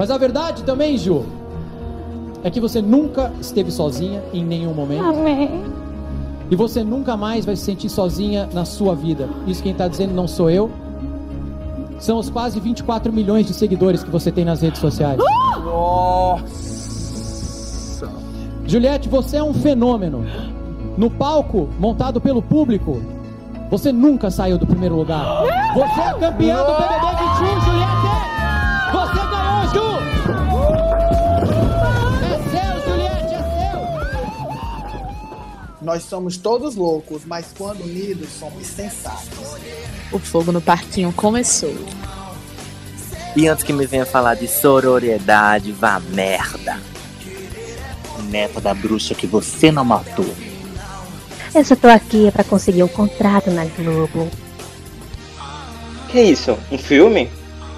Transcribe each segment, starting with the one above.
Mas a verdade também, Ju, é que você nunca esteve sozinha em nenhum momento. Amém. E você nunca mais vai se sentir sozinha na sua vida. Isso quem está dizendo não sou eu. São os quase 24 milhões de seguidores que você tem nas redes sociais. Nossa! Juliette, você é um fenômeno. No palco, montado pelo público, você nunca saiu do primeiro lugar. Você é campeã do BBB 21, Juliette! Nós somos todos loucos, mas quando unidos somos sensatos. O fogo no parquinho começou. E antes que me venha falar de sororiedade, vá merda. Neta da bruxa que você não matou. Eu só tô aqui pra conseguir um contrato na Globo. Que isso? Um filme?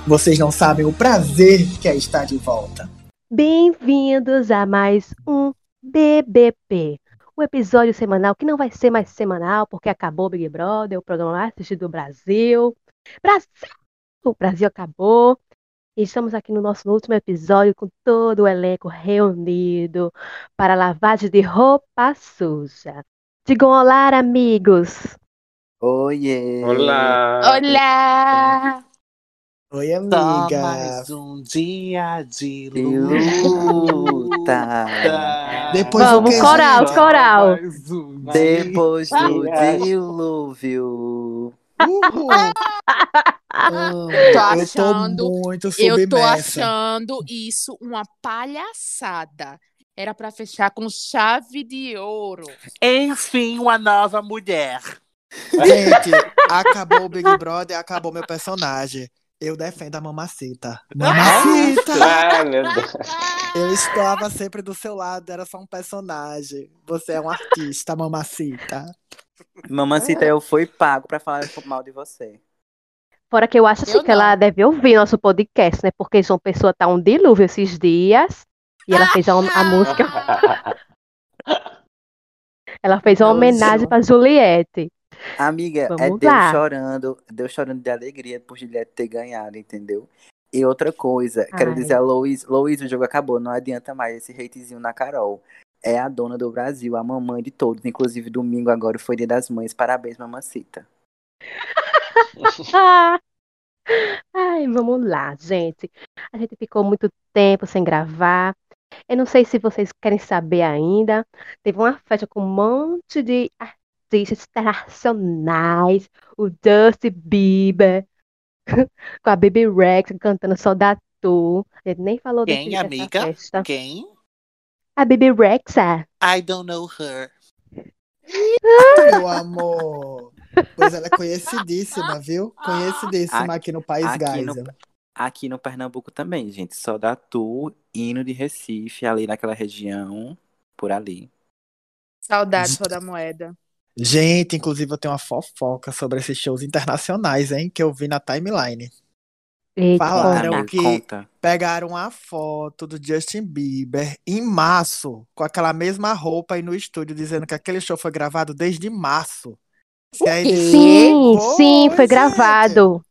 Vocês não sabem o prazer que é estar de volta. Bem-vindos a mais um BBP. O episódio semanal que não vai ser mais semanal porque acabou o Big Brother, o programa mais assistido do Brasil. Brasil! O Brasil acabou. E estamos aqui no nosso último episódio com todo o elenco reunido para lavagem de roupa suja. Digam olá, amigos! Oiê! Olá! Olá! Oi, Só amiga. mais um dia de luta. Depois Vamos, coral, coral! Depois do dilúvio. Uhul. Amo. Tô Eu tô achando- muito Eu tô achando isso uma palhaçada. Era pra fechar com chave de ouro. Enfim, uma nova mulher. Gente, acabou o Big Brother, acabou meu personagem. Eu defendo a mamacita. Mamacita! Ai, meu Deus. Eu estava sempre do seu lado, era só um personagem. Você é um artista, mamacita. Mamacita, eu fui pago pra falar mal de você. Fora que eu acho assim Eu que ela deve ouvir nosso podcast, né? Porque João Pessoa tá um dilúvio esses dias. E ela fez a, a música. Ela fez uma homenagem pra Juliette. Amiga, é Vamos Deus lá. chorando, Deus chorando de alegria por Juliette ter ganhado, entendeu? E outra coisa, quero Ai. dizer a Lois, Lois, o jogo acabou, não adianta mais esse hatezinho na Carol. É a dona do Brasil, a mamãe de todos. Inclusive, domingo agora foi dia das mães. Parabéns, mamacita. Ai, vamos lá, gente. A gente ficou muito tempo sem gravar. Eu não sei se vocês querem saber ainda. Teve uma festa com um monte de artistas internacionais. O Justin Bieber, com a Baby Rex cantando Só da Tu. Gente nem falou desse, Quem, dessa amiga? festa. Quem? A Baby Rex, é. I don't know her. Meu amor. Pois ela é conhecidíssima, viu? Conhecidíssima aqui no País aqui no- Geisel. Aqui no Pernambuco também, gente. Só da Tu, hino de Recife, ali naquela região, por ali. Saudades da moeda. Gente, inclusive eu tenho uma fofoca sobre esses shows internacionais, hein? Que eu vi na timeline. Eita, Falaram conta. Que- conta. Pegaram a foto do Justin Bieber em março, com aquela mesma roupa aí no estúdio, dizendo que aquele show foi gravado desde março. Sim, Foi, sim, foi gente. gravado.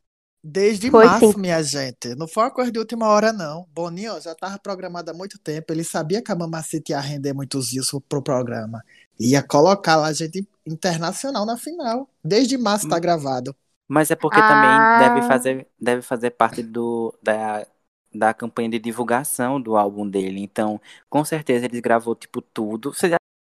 Desde Foi, março, sim. minha gente. Não foi uma coisa de última hora, não. Boninho já estava programado há muito tempo. Ele sabia que a Mamacita ia render muitos views pro programa. Ia colocar lá gente internacional na final. Desde março Hum. tá gravado. Mas é porque Ah. também deve fazer, deve fazer parte do, da, da campanha de divulgação do álbum dele. Então, com certeza eles gravou tipo tudo. Você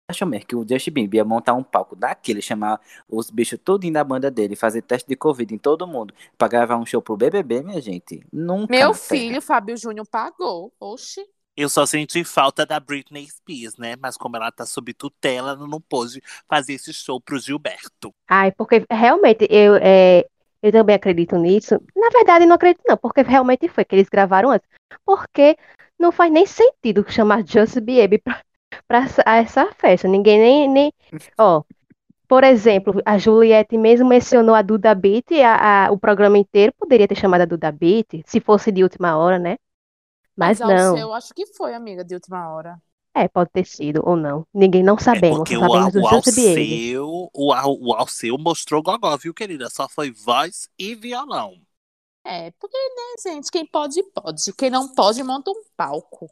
acham mesmo que o Justin Bieber ia montar um palco daquele, chamar os bichos tudinho da banda dele, fazer teste de Covid em todo mundo, pra gravar um show pro BBB, minha gente? Nunca. Meu filho, Fábio Júnior, pagou. Oxi. Eu só senti falta da Britney Spears, né? Mas como ela tá sob tutela, ela não pôde fazer esse show pro Gilberto. Ai, porque realmente eu, é, eu também acredito nisso. Na verdade, não acredito, não, porque realmente foi que eles gravaram antes. Porque não faz nem sentido chamar Just Bieber pra, pra essa, festa. Ninguém nem, nem. Ó, por exemplo, a Juliette mesmo mencionou a Duda Beat, a, a- o programa inteiro poderia ter chamado a Duda Beat, se fosse de última hora, né? Mas ao não. seu, acho que foi, amiga, de última hora. É, pode ter sido ou não. Ninguém não É sabemos. porque Só o, sabemos o Bieber. Alceu, o, Al- o Alceu mostrou gogó, viu, querida? Só foi voz e violão. É, porque, né, gente, quem pode, pode. Quem não pode, monta um palco.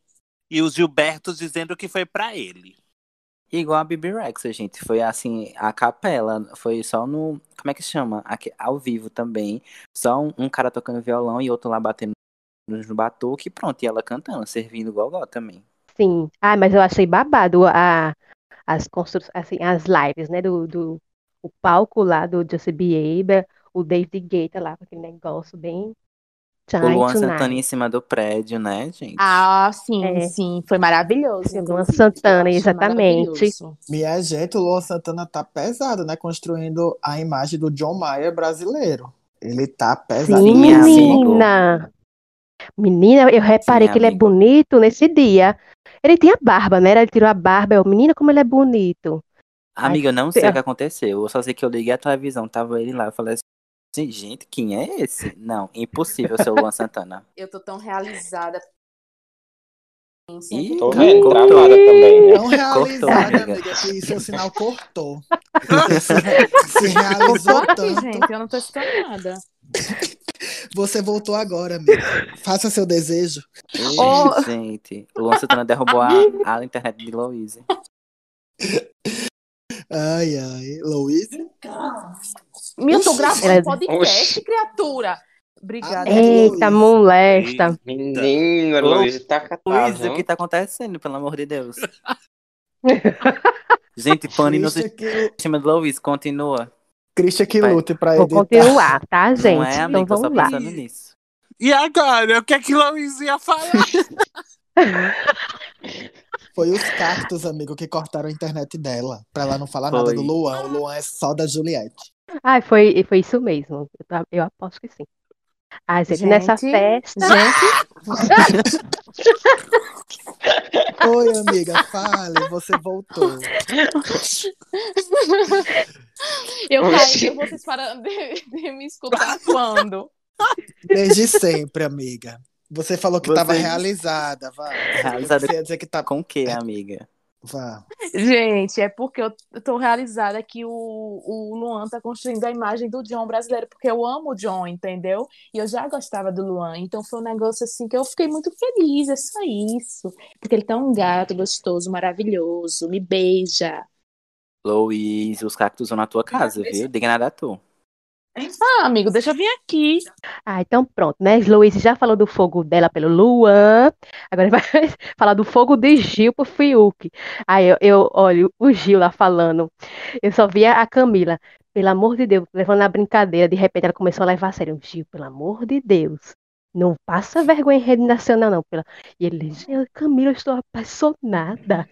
E o Gilberto dizendo que foi pra ele. Igual a Bibi Rex, gente. Foi assim, a capela. Foi só no. Como é que chama? Aqui, ao vivo também. Só um, um cara tocando violão e outro lá batendo no batuque e pronto. E ela cantando, servindo gogó também. Sim. Ah, mas eu achei babado a, as construções, assim, as lives, né? Do, do o palco lá do Justin Bieber, o David Guetta lá, com aquele negócio bem. O Luan. Santana em cima do prédio, né, gente? Ah, sim, É. sim. Foi maravilhoso. Luan inclusive, Santana, exatamente. Minha gente, o Luan Santana tá pesado, né? Construindo a imagem do John Mayer brasileiro. Ele tá pesado. Sim, menina. Menina, eu reparei Sim, que ele é bonito nesse dia. Ele tinha barba, né? Ele tirou a barba. Eu, menina, como ele é bonito. Amiga, eu não sei Ai, o que aconteceu. Eu só sei que eu liguei a televisão, tava ele lá. Eu falei assim, gente, quem é esse? Não, impossível ser o Luan Santana. Eu tô tão realizada. Ih, Tô vendo, cortou. travada também, né? Tão realizada, amiga. amiga, que seu sinal cortou. Se, se realizou tanto. gente. Eu não tô escutando nada. Você voltou agora, amiga. Faça seu desejo. Ih, Ô. gente, o Luan Santana derrubou a, a internet de Louise. Ai, ai. Louise? Eu tô gravando Ela- podcast, Oxi. criatura. Obrigada. É, Eita, Luiz. molesta. Menina, Luiz, tá catado. Luiz, o que tá acontecendo, pelo amor de Deus? gente, pane no sistema de Louise, continua. Christian que Vai. lute pra Vou editar. continuar, tá, gente? Não é, então amigo, eu só vamos lá. pensando nisso. E agora? O que é que Luiz ia falar? Foi os cactos, amigo, que cortaram a internet dela. Pra ela não falar nada Foi. do Luan. O Luan é só da Juliette. Ai, foi, foi isso mesmo. Eu, eu aposto que sim. Ai, gente, nessa Gente, festa. Gente, Oi, amiga, fale. Você voltou. eu Oxi. caí, vocês param de, de me escutar quando? Desde sempre, amiga. Você falou que Você- tava realizada, vá. Realizada Você ia dizer que tá. Com o que, amiga? Vá. Gente, é porque eu tô realizada que o, o Luan tá construindo a imagem do John brasileiro, porque eu amo o John, entendeu? E eu já gostava do Luan, então foi um negócio assim que eu fiquei muito feliz, é só isso. Porque ele tá um gato gostoso, maravilhoso, me beija. Louise, os cactos vão na tua casa, viu? Diga nada a tu. Ah, amigo, deixa eu vir aqui. Ah, então pronto, né? Luiz já falou do fogo dela pelo Luan. Agora ele vai falar do fogo de Gil pro Fiuk. Aí eu, eu olho o Gil lá falando. Eu só via a Camila, pelo amor de Deus, levando a brincadeira. De repente ela começou a levar a sério. Gil, pelo amor de Deus. Não passa vergonha em rede nacional, não. Pela... E ele, "Gente, Camila, eu estou apaixonada.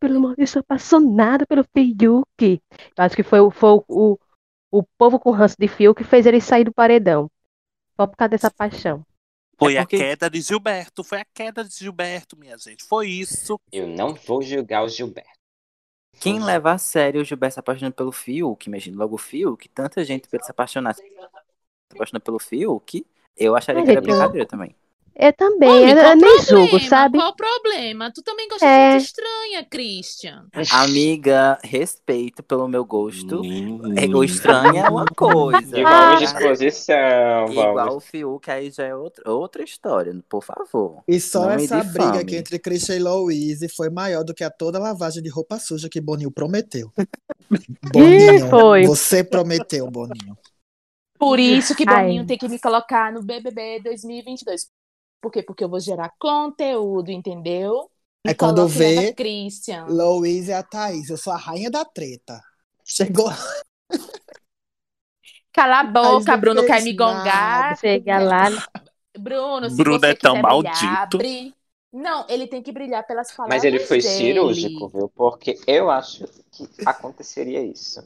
Pelo amor de Deus, eu estou apaixonada pelo Fiuk. Eu acho que foi, o- foi o, o, o povo com ranço de Fiuk que fez ele sair do paredão. Só por causa dessa paixão. Foi É a porque- queda de Gilberto, foi a queda de Gilberto, minha gente. Foi isso. Eu não vou julgar o Gilberto. Quem leva a sério o Gilberto se apaixonando pelo Fiuk? Imagina, logo o Fiuk, tanta gente pra ele se apaixonar, se apaixonando pelo Fiuk, eu acharia que era eu- brincadeira também. Eu também, Amigo, eu, qual eu nem julgo, sabe? Qual o problema? Tu também gosta É. de gente estranha, Christian. Amiga, respeito pelo meu gosto. Hum. É, O estranho é uma coisa. Igual Ah. a disposição, Igual vamos. o Fiuk, aí já é outra, outra história, por favor. E só Não essa briga aqui entre Christian e Louise foi maior do que a toda a lavagem de roupa suja que Boninho prometeu. Boninho, foi. você prometeu, Boninho. Por isso que Ai. Boninho tem que me colocar no BBB 2022. Por quê? Porque eu vou gerar conteúdo, entendeu? E É quando vê- Christian. Louise e a Thaís, eu sou a rainha da treta. Chegou. Cala a boca, não Bruno, quer me gongar. Chega lá. Bruno, se Bruno você é tão maldito. brilhar, Não, ele tem que brilhar pelas palavras Mas ele foi dele. cirúrgico, viu? Porque eu acho que aconteceria isso.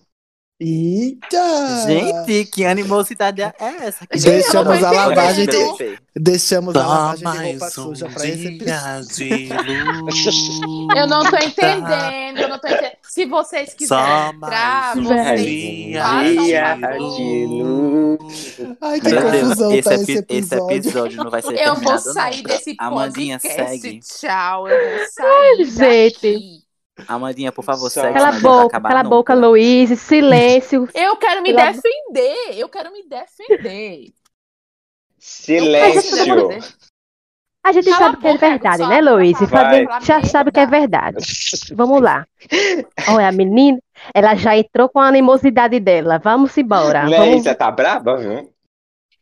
Eita! Gente, que animosidade é essa? Que Deixamos nem a lavagem de-. Deixamos a Só lavagem de roupa mais um suja pra esse. Eu não tô entendendo, eu não tô entendendo. Se vocês quiserem entrar, um vocês dia façam dia favor. de luz. Ai, que Meu Deus, confusão esse, tá esse esse episódio. episódio não vai ser Eu vou sair nunca. desse Amandinha, podcast. segue. Tchau, eu vou sair Gente. Amandinha, por favor, segue. Cala a boca, cala a boca. Luiz. Silêncio. Eu quero me Pela- defender. Eu quero me defender. Silêncio. A gente Cala sabe que é verdade, né, Luiz? Já sabe que é verdade. Vamos lá. Olha, a menina, ela já entrou com a animosidade dela. Vamos embora. Vamos, Leísa tá braba, viu?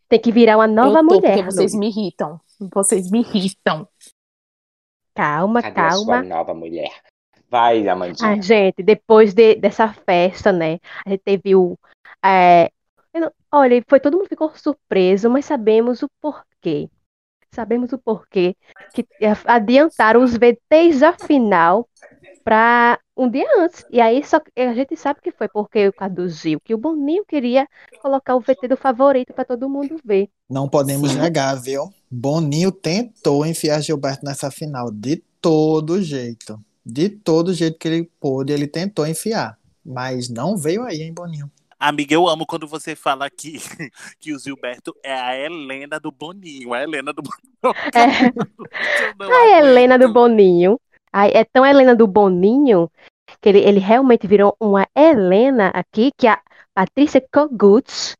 tem que virar uma nova eu tô, mulher. porque vocês Luiz. me irritam. Vocês me irritam. Calma, Cadê a sua calma. nova mulher? Vai, Amandinha. Ah, gente, depois de- dessa festa, né? A gente teve o. é, não- olha, foi todo mundo ficou surpreso, mas sabemos o porquê. Sabemos o porquê que adiantaram os VTs da final para um dia antes. E aí só a gente sabe que foi porque o caso do Gil, que o Boninho queria colocar o VT do favorito para todo mundo ver. Não podemos Sim. negar, viu? Boninho tentou enfiar Gilberto nessa final de todo jeito. De todo jeito que ele pôde, ele tentou enfiar. Mas não veio aí, hein, Boninho? Amiga, eu amo quando você fala que, que o Gilberto é a Helena do Boninho. A Helena do Boninho. É. A Helena do. Boninho. Ai, é tão Helena do Boninho que ele, ele realmente virou uma Helena aqui, que a Patrícia Kogut,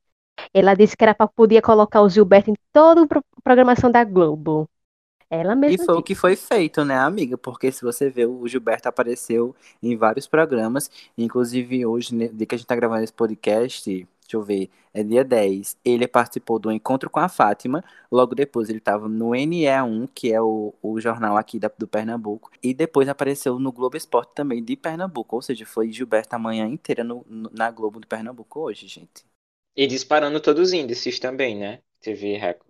ela disse que era para poder colocar o Gilberto em toda a pro- programação da Globo. Ela E mesma foi o disse. que foi feito, né, amiga? Porque se você vê, o Gilberto apareceu em vários programas, inclusive hoje, né, de que a gente tá gravando esse podcast, deixa eu ver, é dia 10, ele participou do Encontro com a Fátima, logo depois ele estava no NE1, que é o, o jornal aqui da- do Pernambuco, e depois apareceu no Globo Esporte também de Pernambuco, ou seja, foi Gilberto a manhã inteira no- no- na Globo de Pernambuco hoje, gente. E disparando todos os índices também, né? TV Record.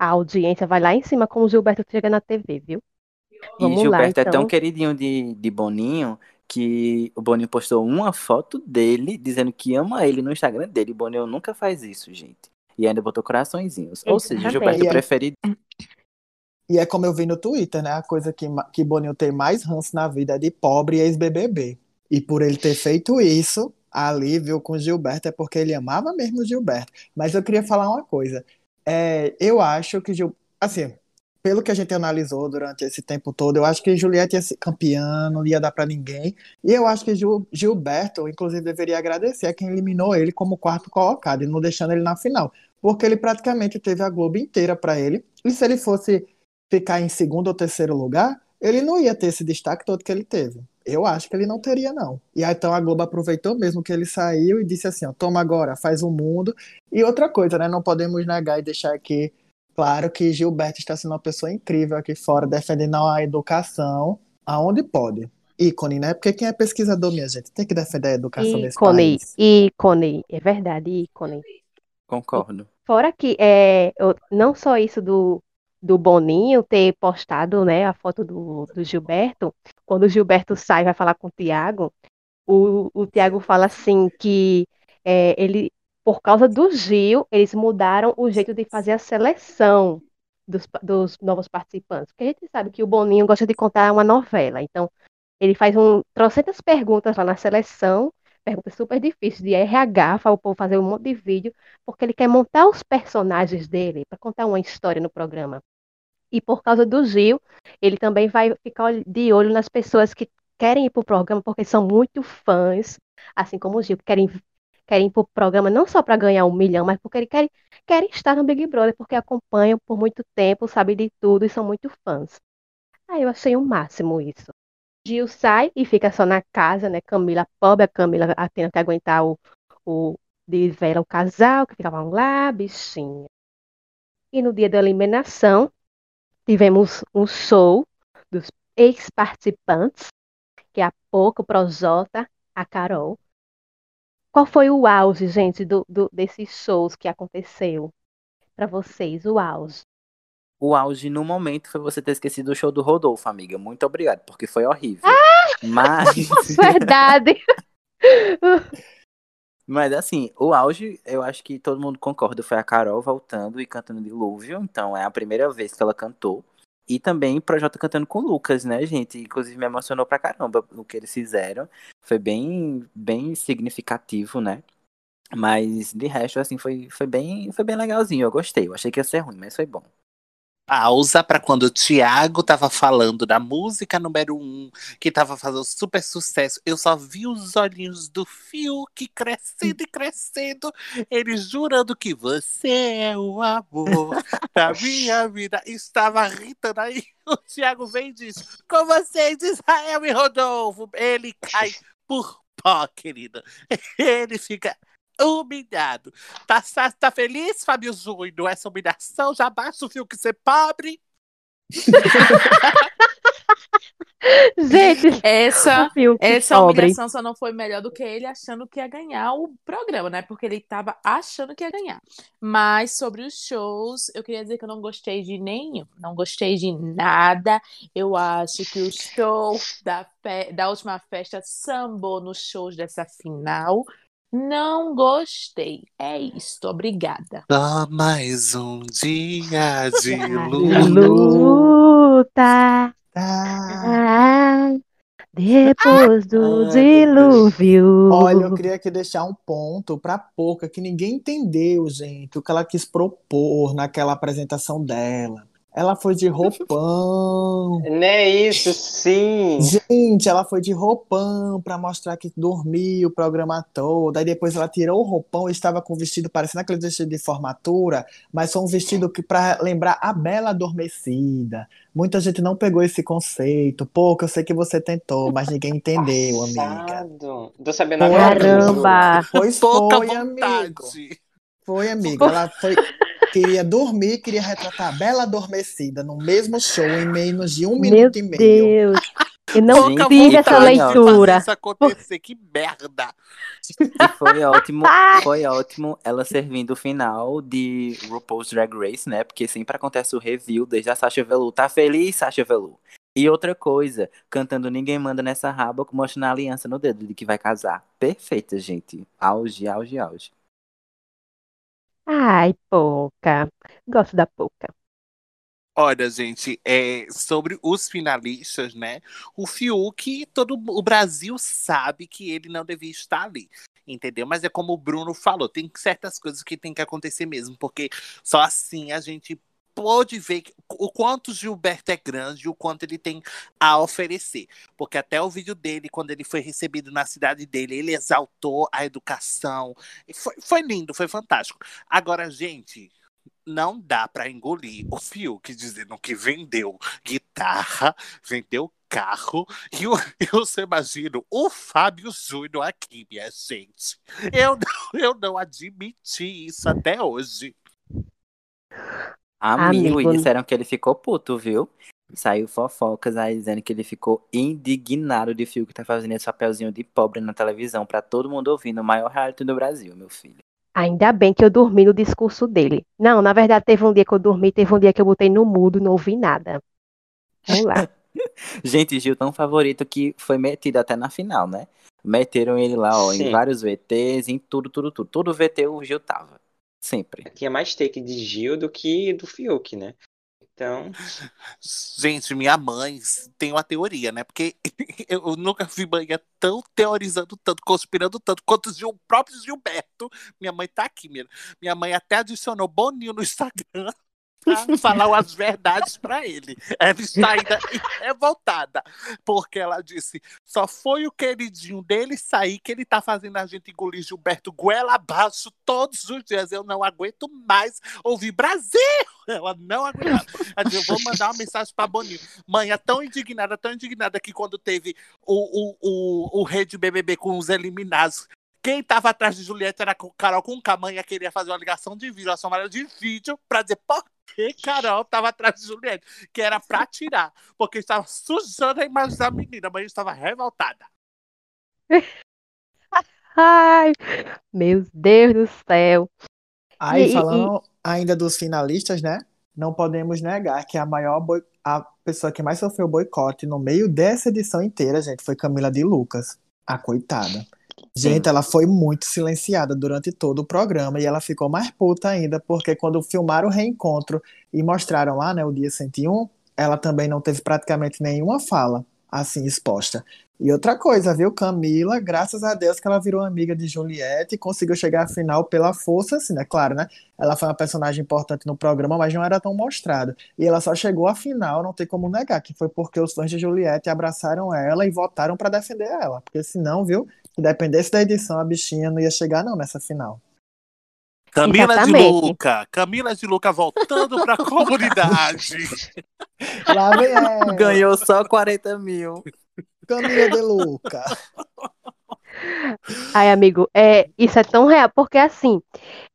A audiência vai lá em cima com o Gilberto chega na TV, viu? E Vamos lá, Gilberto é então. tão queridinho de, de Boninho que o Boninho postou uma foto dele dizendo que ama ele no Instagram dele. Boninho nunca faz isso, gente. E ainda botou coraçõezinhos. Ou seja, Exatamente. Gilberto E é- preferido. E é como eu vi no Twitter, né? A coisa que, que Boninho tem mais ranço na vida é de pobre e ex-BBB. E por ele ter feito isso, ali, viu, com o Gilberto, é porque ele amava mesmo o Gilberto. Mas eu queria falar uma coisa. É, eu acho que, assim, pelo que a gente analisou durante esse tempo todo, eu acho que Juliette ia ser campeã, não ia dar pra ninguém. E eu acho que Gil- Gilberto, inclusive, deveria agradecer a quem eliminou ele como quarto colocado e não deixando ele na final. Porque ele praticamente teve a Globo inteira pra ele. E se ele fosse ficar em segundo ou terceiro lugar, ele não ia ter esse destaque todo que ele teve. Eu acho que ele não teria, não. E aí, então a Globo aproveitou mesmo que ele saiu e disse assim: ó, toma agora, faz o mundo. E outra coisa, né? Não podemos negar e deixar aqui claro que Gilberto está sendo uma pessoa incrível aqui fora, defendendo a educação aonde pode. Ícone, né? Porque quem é pesquisador, minha gente, tem que defender a educação desse Ícone, país. ícone, é verdade, ícone. Concordo. Fora que é, não só isso do, do Boninho ter postado, né, a foto do, do Gilberto, quando o Gilberto sai e vai falar com o Tiago, o, o Tiago fala assim que é, ele, por causa do Gil, eles mudaram o jeito de fazer a seleção dos, dos novos participantes. Porque a gente sabe que o Boninho gosta de contar uma novela, então ele faz um, trocentas perguntas lá na seleção, perguntas super difíceis de RH, para o povo fazer um monte de vídeo porque ele quer montar os personagens dele para contar uma história no programa. E por causa do Gil, ele também vai ficar de olho nas pessoas que querem ir para o programa porque são muito fãs, assim como o Gil, que querem, querem ir para o programa não só para ganhar um milhão, mas porque eles querem, querem estar no Big Brother, porque acompanham por muito tempo, sabem de tudo e são muito fãs. Aí eu achei o máximo isso. Gil sai e fica só na casa, né? Camila, pobre, a Camila a- tendo que aguentar o, o de Vera, o casal, que ficavam lá, bichinha. E no dia da eliminação, tivemos um show dos ex-participantes, que é a Poco, o Projota, a Carol. Qual foi o auge, gente, do, do- desses shows que aconteceu para vocês? O auge. O auge no momento foi você ter esquecido o show do Rodolfo, amiga. Muito obrigado, porque foi horrível. Mas. Verdade. Mas assim, o auge, eu acho que todo mundo concorda, foi a Carol voltando e cantando Dilúvio. Então é a primeira vez que ela cantou. E também o Projota cantando com o Lucas, né, gente? Inclusive me emocionou pra caramba o que eles fizeram. Foi bem, bem significativo, né? Mas de resto, assim, foi, foi bem, foi bem legalzinho. Eu gostei. Eu achei que ia ser ruim, mas foi bom. Pausa para quando o Thiago tava falando da música número um, que tava fazendo super sucesso. Eu só vi os olhinhos do Fiuk crescendo e crescendo, ele jurando que você é o amor da minha vida. Estava irritando aí. O Thiago vem e diz: Com vocês, Israel e Rodolfo. Ele cai por pó, querido. Ele fica humilhado. Tá, tá, feliz, Fábio Júnior? Essa humilhação já basta o fio que ser pobre? Gente, Essa, essa humilhação só não foi melhor do que ele achando que ia ganhar o programa, né? Porque ele tava achando que ia ganhar. Mas sobre os shows, eu queria dizer que eu não gostei de nenhum. Não gostei de nada. Eu acho que o show da, da última festa sambou nos shows dessa final. Não gostei. É isso. Obrigada. Só mais um dia de Luta. Tá. Ah, depois do Ai, dilúvio. Olha, eu queria aqui deixar um ponto pra Pouca, que ninguém entendeu, gente, o que ela quis propor naquela apresentação dela. Ela foi de roupão. Não é isso, sim. Gente, ela foi de roupão pra mostrar que dormia o programa todo. Aí depois ela tirou o roupão e estava com o vestido parecendo aquele vestido de formatura, mas foi um vestido que para lembrar a Bela Adormecida. Muita gente não pegou esse conceito. Pouco, eu sei que você tentou, mas ninguém entendeu, amiga. Tô sabendo agora. Caramba. Pois pouca foi, vontade. amigo. Foi, amigo. Ela foi, queria dormir, queria retratar a Bela Adormecida no mesmo show em menos de um Meu minuto e meio. Deus. Eu não Gente, tive essa leitura. Isso acontecer, que merda. E foi ótimo, foi ótimo ela servindo o final de RuPaul's Drag Race, né? Porque sempre acontece o review desde a Sasha Velour. Tá feliz, Sasha Velour? E outra coisa, cantando Ninguém Manda Nessa Raba, mostrando a aliança no dedo de que vai casar. Perfeita, gente. Auge, auge, auge. Ai, pouca. Gosto da pouca. Olha, gente, é, sobre os finalistas, né? O Fiuk, todo o Brasil sabe que ele não devia estar ali, entendeu? Mas é como o Bruno falou, tem certas coisas que tem que acontecer mesmo, porque só assim a gente pode ver o quanto Gilberto é grande e o quanto ele tem a oferecer. Porque até o vídeo dele, quando ele foi recebido na cidade dele, ele exaltou a educação. Foi, foi lindo, foi fantástico. Agora, gente, não dá pra engolir o Fiuk dizendo que vendeu guitarra, vendeu carro, e o- eu só imagino o Fábio Júnior aqui, minha gente. Eu eu não admiti isso até hoje. Amigo, Amigo. e disseram que ele ficou puto, viu? Saiu fofocas aí dizendo que ele ficou indignado de Fiuk tá fazendo esse papelzinho de pobre na televisão pra todo mundo ouvir no maior reality do Brasil, meu filho. Ainda bem que eu dormi no discurso dele. Não, na verdade, teve um dia que eu dormi, teve um dia que eu botei no mudo, não ouvi nada. Vamos lá. Gente, Gil tão favorito que foi metido até na final, né? Meteram ele lá, ó, em Sim. vários VTs, em tudo, tudo, tudo. Todo VT o Gil tava. Sempre. Tinha mais take de Gil do que do Fiuk, né? Então, Gente, minha mãe tem uma teoria, né? Porque eu nunca vi mãe tão teorizando tanto, conspirando tanto quanto o próprio Gilberto. Minha mãe tá aqui, minha, minha mãe até adicionou Boninho no Instagram pra falar as verdades pra ele. Ela está ainda revoltada, porque ela disse: só foi o queridinho dele sair que ele tá fazendo a gente engolir Gilberto goela abaixo todos os dias. Eu não aguento mais ouvir Brasil! Ela não aguenta. Ela disse, eu vou mandar uma mensagem pra Boninho. Mãe, é tão indignada, tão indignada que quando teve o, o, o, o rei de BBB com os eliminados, quem tava atrás de Juliette era Carol com a mãe queria fazer uma ligação de vídeo, uma chamada de vídeo, pra dizer por que Carol tava atrás de Juliette, que era pra tirar, porque estava sujando a imagem da menina, a mãe estava revoltada. Ai, meu Deus do céu. Aí, E- e- falando ainda dos finalistas, né? Não podemos negar que a maior boi... a pessoa que mais sofreu boicote no meio dessa edição inteira, gente, foi Camila de Lucas. A coitada. Gente, ela foi muito silenciada durante todo o programa e ela ficou mais puta ainda, porque quando filmaram o reencontro e mostraram lá, né, o dia 101, ela também não teve praticamente nenhuma fala assim exposta. E outra coisa, viu? Camila, graças a Deus que ela virou amiga de Juliette e conseguiu chegar à final pela força, assim, né? Claro, né? Ela foi uma personagem importante no programa, mas não era tão mostrada. E ela só chegou à final, não tem como negar, que foi porque os fãs de Juliette abraçaram ela e votaram para defender ela. Porque senão, viu? Se dependesse da edição, a bichinha não ia chegar, não, nessa final. Camila de Exatamente. Luca, Camila de Luca voltando pra comunidade. Lá vem ela, Ganhou só 40 mil. Camila de Luca. Ai, amigo, é, isso é tão real, porque assim,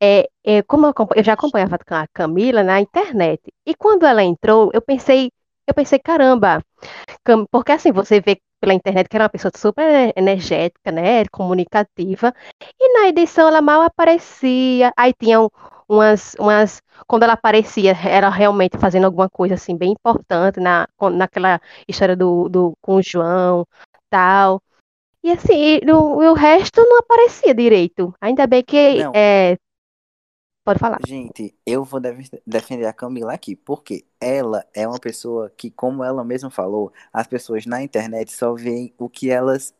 é, é, como eu, eu já acompanhava a Camila na internet, e quando ela entrou, eu pensei, eu pensei, caramba, porque assim, você vê pela internet que era uma pessoa super energética, né, comunicativa, e na edição ela mal aparecia, aí tinham umas, umas, quando ela aparecia, era realmente fazendo alguma coisa assim, bem importante, na, naquela história do, do, com o João, tal, e assim, e o, e o resto não aparecia direito. Ainda bem que. É, Pode falar. Gente, eu vou def- defender a Camila aqui, porque ela é uma pessoa que, como ela mesma falou, as pessoas na internet só veem o que elas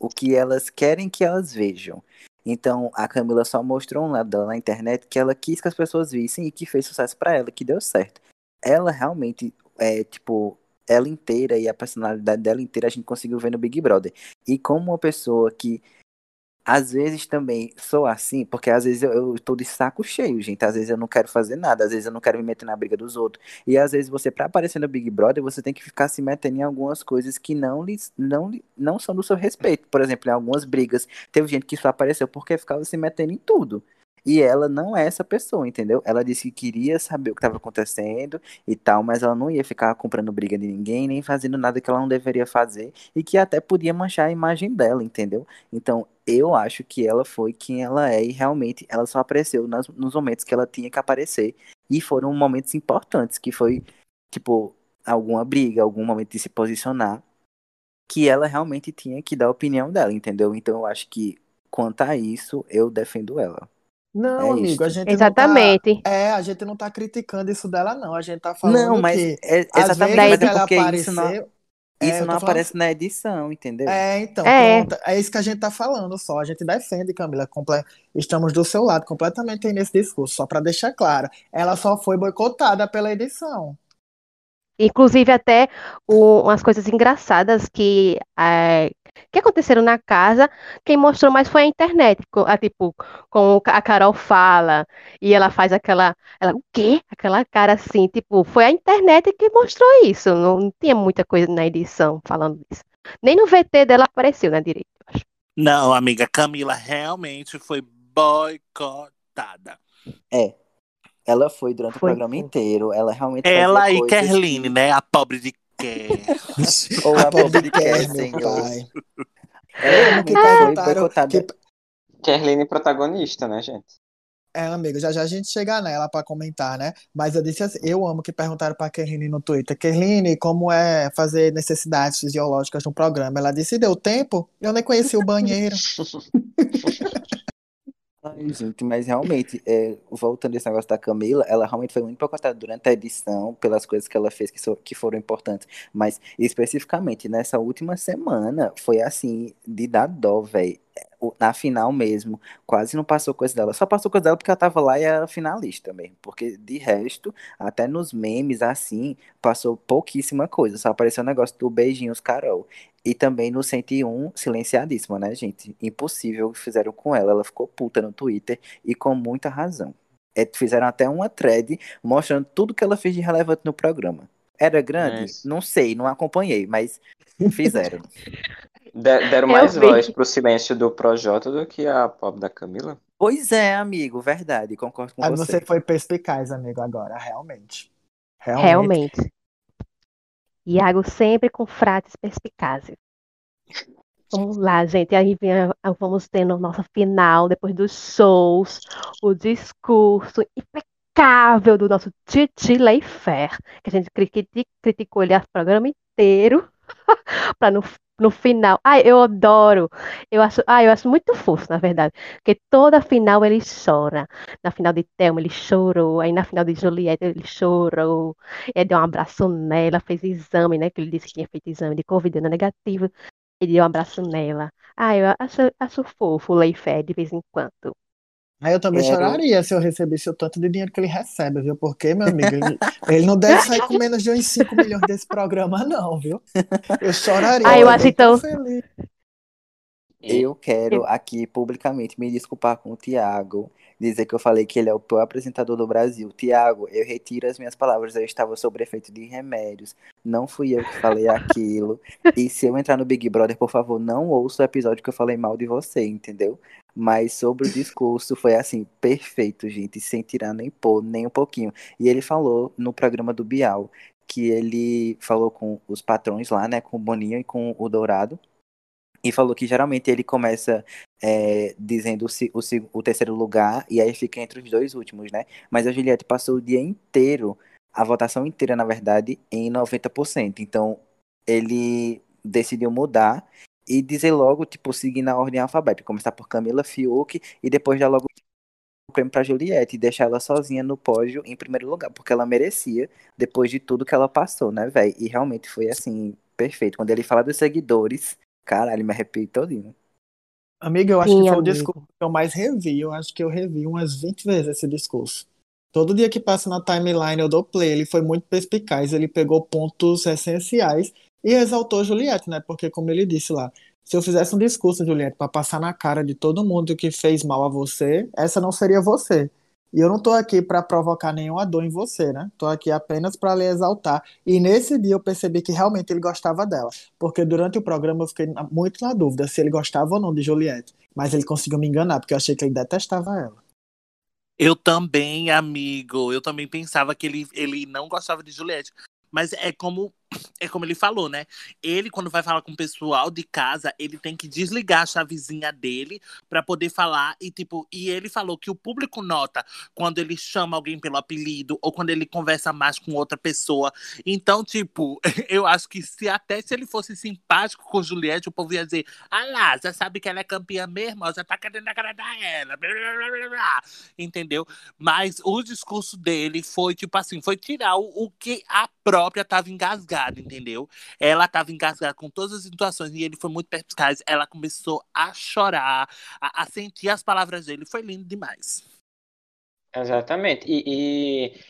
o que elas querem que elas vejam. Então, a Camila só mostrou um lado dela na internet que ela quis que as pessoas vissem e que fez sucesso pra ela, que deu certo. Ela realmente é tipo ela inteira e a personalidade dela inteira a gente conseguiu ver no Big Brother. E como uma pessoa que às vezes também sou assim, porque às vezes eu, eu tô de saco cheio, gente. Às vezes eu não quero fazer nada, às vezes eu não quero me meter na briga dos outros. E às vezes você, pra aparecer no Big Brother, você tem que ficar se metendo em algumas coisas que não, lhe, não, não são do seu respeito. Por exemplo, em algumas brigas, teve gente que só apareceu porque ficava se metendo em tudo. E ela não é essa pessoa, entendeu? Ela disse que queria saber o que estava acontecendo e tal, mas ela não ia ficar comprando briga de ninguém, nem fazendo nada que ela não deveria fazer e que até podia manchar a imagem dela, entendeu? Então, eu acho que ela foi quem ela é e realmente ela só apareceu nas- nos momentos que ela tinha que aparecer e foram momentos importantes, que foi, tipo, alguma briga, algum momento de se posicionar, que ela realmente tinha que dar a opinião dela, entendeu? Então, eu acho que quanto a isso, eu defendo ela. Não, É amigo, isto. a gente Exatamente. não tá. É, a gente não tá criticando isso dela, não. A gente tá falando Não, mas que é, às exatamente, vezes mas que é ela porque isso não, apareceu. É, isso eu não tô falando- aparece na edição, entendeu? É, então, É. pronto. É isso que a gente tá falando só. A gente defende, Camila. comple- Estamos do seu lado completamente aí nesse discurso, só pra deixar claro. Ela só foi boicotada pela edição. Inclusive, até o- umas coisas engraçadas que, é, que aconteceram na casa, quem mostrou mais foi a internet. A, tipo, como a Carol fala, e ela faz aquela. Ela, o quê? Aquela cara assim, tipo, foi a internet que mostrou isso. Não, não tinha muita coisa na edição falando isso. Nem no VT dela apareceu, né, direito, eu acho. Não, amiga, Camila realmente foi boicotada. É. Ela foi durante Foi, o programa sim. inteiro, ela realmente Ela e Kerline, que- né? A pobre de Kerr. Ou a de senhor. pai. Eu amo que perguntaram. que- Kerline protagonista, né, gente? É, amigo, já já a gente chegar nela pra comentar, né? Mas eu disse assim, eu amo que perguntaram pra Kerline no Twitter, Kerline, como é fazer necessidades fisiológicas no programa? Ela disse, deu tempo? Eu nem conheci o banheiro. Gente, mas realmente, é, voltando esse negócio da Camila, ela realmente foi muito boicotada durante a edição pelas coisas que ela fez que, so- que foram importantes. Mas, especificamente, nessa última semana, foi assim, de dar dó, velho. Na final mesmo, quase não passou coisa dela. Só passou coisa dela porque ela tava lá e era finalista mesmo. Porque, de resto, até nos memes, assim, passou pouquíssima coisa. Só apareceu o negócio do beijinhos Carol. E também no 101, silenciadíssima, né, gente? Impossível o que fizeram com ela. Ela ficou puta no Twitter e com muita razão. É, fizeram até uma thread mostrando tudo que ela fez de relevante no programa. Era grande? Isso. Não sei, não acompanhei, mas fizeram. De- deram Eu mais vi. voz pro silêncio do Projota do que a pobre da Camila. pois é, amigo, verdade, concordo com Aí você. você foi perspicaz, amigo, agora, realmente. Realmente. Realmente. Iago sempre com frases perspicazes. Vamos lá, gente. Aí vem vamos tendo nossa final, depois dos shows, o discurso impecável do nosso Titi Leifer, que a gente cri- criti- criticou ele o programa inteiro, para no, no final. Ai, eu adoro. Eu acho, ai, eu acho muito fofo, na verdade. Porque toda final ele chora. Na final de Thelma ele chorou, aí na final de Juliette ele chorou. Ele deu um abraço nela, fez exame, né? Que ele disse que tinha feito exame de Covid, negativo. Ele deu um abraço nela. Ah, eu acho, acho fofo o Leifé de vez em quando. Aí eu também Quero- choraria se eu recebesse o tanto de dinheiro que ele recebe, viu? Porque, meu amigo, ele, ele não deve sair com menos de uns 5 milhões desse programa, não, viu? Eu choraria. Ah, eu acho tão então- feliz. Eu quero aqui publicamente me desculpar com o Tiago, dizer que eu falei que ele é o pior apresentador do Brasil. Tiago, eu retiro as minhas palavras, eu estava sob efeito de remédios, não fui eu que falei aquilo. E se eu entrar no Big Brother, por favor, não ouça o episódio que eu falei mal de você, entendeu? Mas sobre o discurso, foi assim, perfeito, gente, sem tirar nem pôr, nem um pouquinho. E ele falou no programa do Bial, que ele falou com os patrões lá, né, com o Boninho e com o Dourado, e falou que geralmente ele começa é, dizendo o, o, o terceiro lugar e aí fica entre os dois últimos, né? Mas a Juliette passou o dia inteiro, a votação inteira, na verdade, em 90%. Então, ele decidiu mudar e dizer logo, tipo, seguir na ordem alfabética. Começar por Camila Fiuk e depois dar logo o prêmio pra Juliette e deixar ela sozinha no pódio em primeiro lugar, porque ela merecia, depois de tudo que ela passou, né, velho? E realmente foi, assim, perfeito. Quando ele fala dos seguidores, caralho, me arrepiei todinho. Amigo, eu acho Sim, que foi o amigo. discurso que eu mais revi. Eu acho que eu revi umas 20 vezes esse discurso. Todo dia que passa na timeline eu dou play. Ele foi muito perspicaz. Ele pegou pontos essenciais e exaltou Juliette, né? Porque, como ele disse lá, se eu fizesse um discurso, Juliette, para passar na cara de todo mundo que fez mal a você, essa não seria você. E eu não tô aqui para provocar nenhuma dor em você, né? Tô aqui apenas para lhe exaltar. E nesse dia eu percebi que realmente ele gostava dela. Porque durante o programa eu fiquei muito na dúvida se ele gostava ou não de Juliette. Mas ele conseguiu me enganar, porque eu achei que ele detestava ela. Eu também, amigo. Eu também pensava que ele, ele não gostava de Juliette. Mas é como é como ele falou, né? Ele, quando vai falar com o pessoal de casa, ele tem que desligar a chavezinha dele pra poder falar. E, tipo, e ele falou que o público nota quando ele chama alguém pelo apelido ou quando ele conversa mais com outra pessoa. Então, tipo, eu acho que se até se ele fosse simpático com Juliette, o povo ia dizer: Ah lá, já sabe que ela é campeã mesmo, já tá querendo agradar ela. Blá, blá, blá. Entendeu? Mas o discurso dele foi, tipo assim, foi tirar o, o que a própria tava engasgada, entendeu? Ela tava engasgada com todas as situações e ele foi muito perspicaz. Ela começou a chorar, a, a sentir as palavras dele. Foi lindo demais. Exatamente. E, e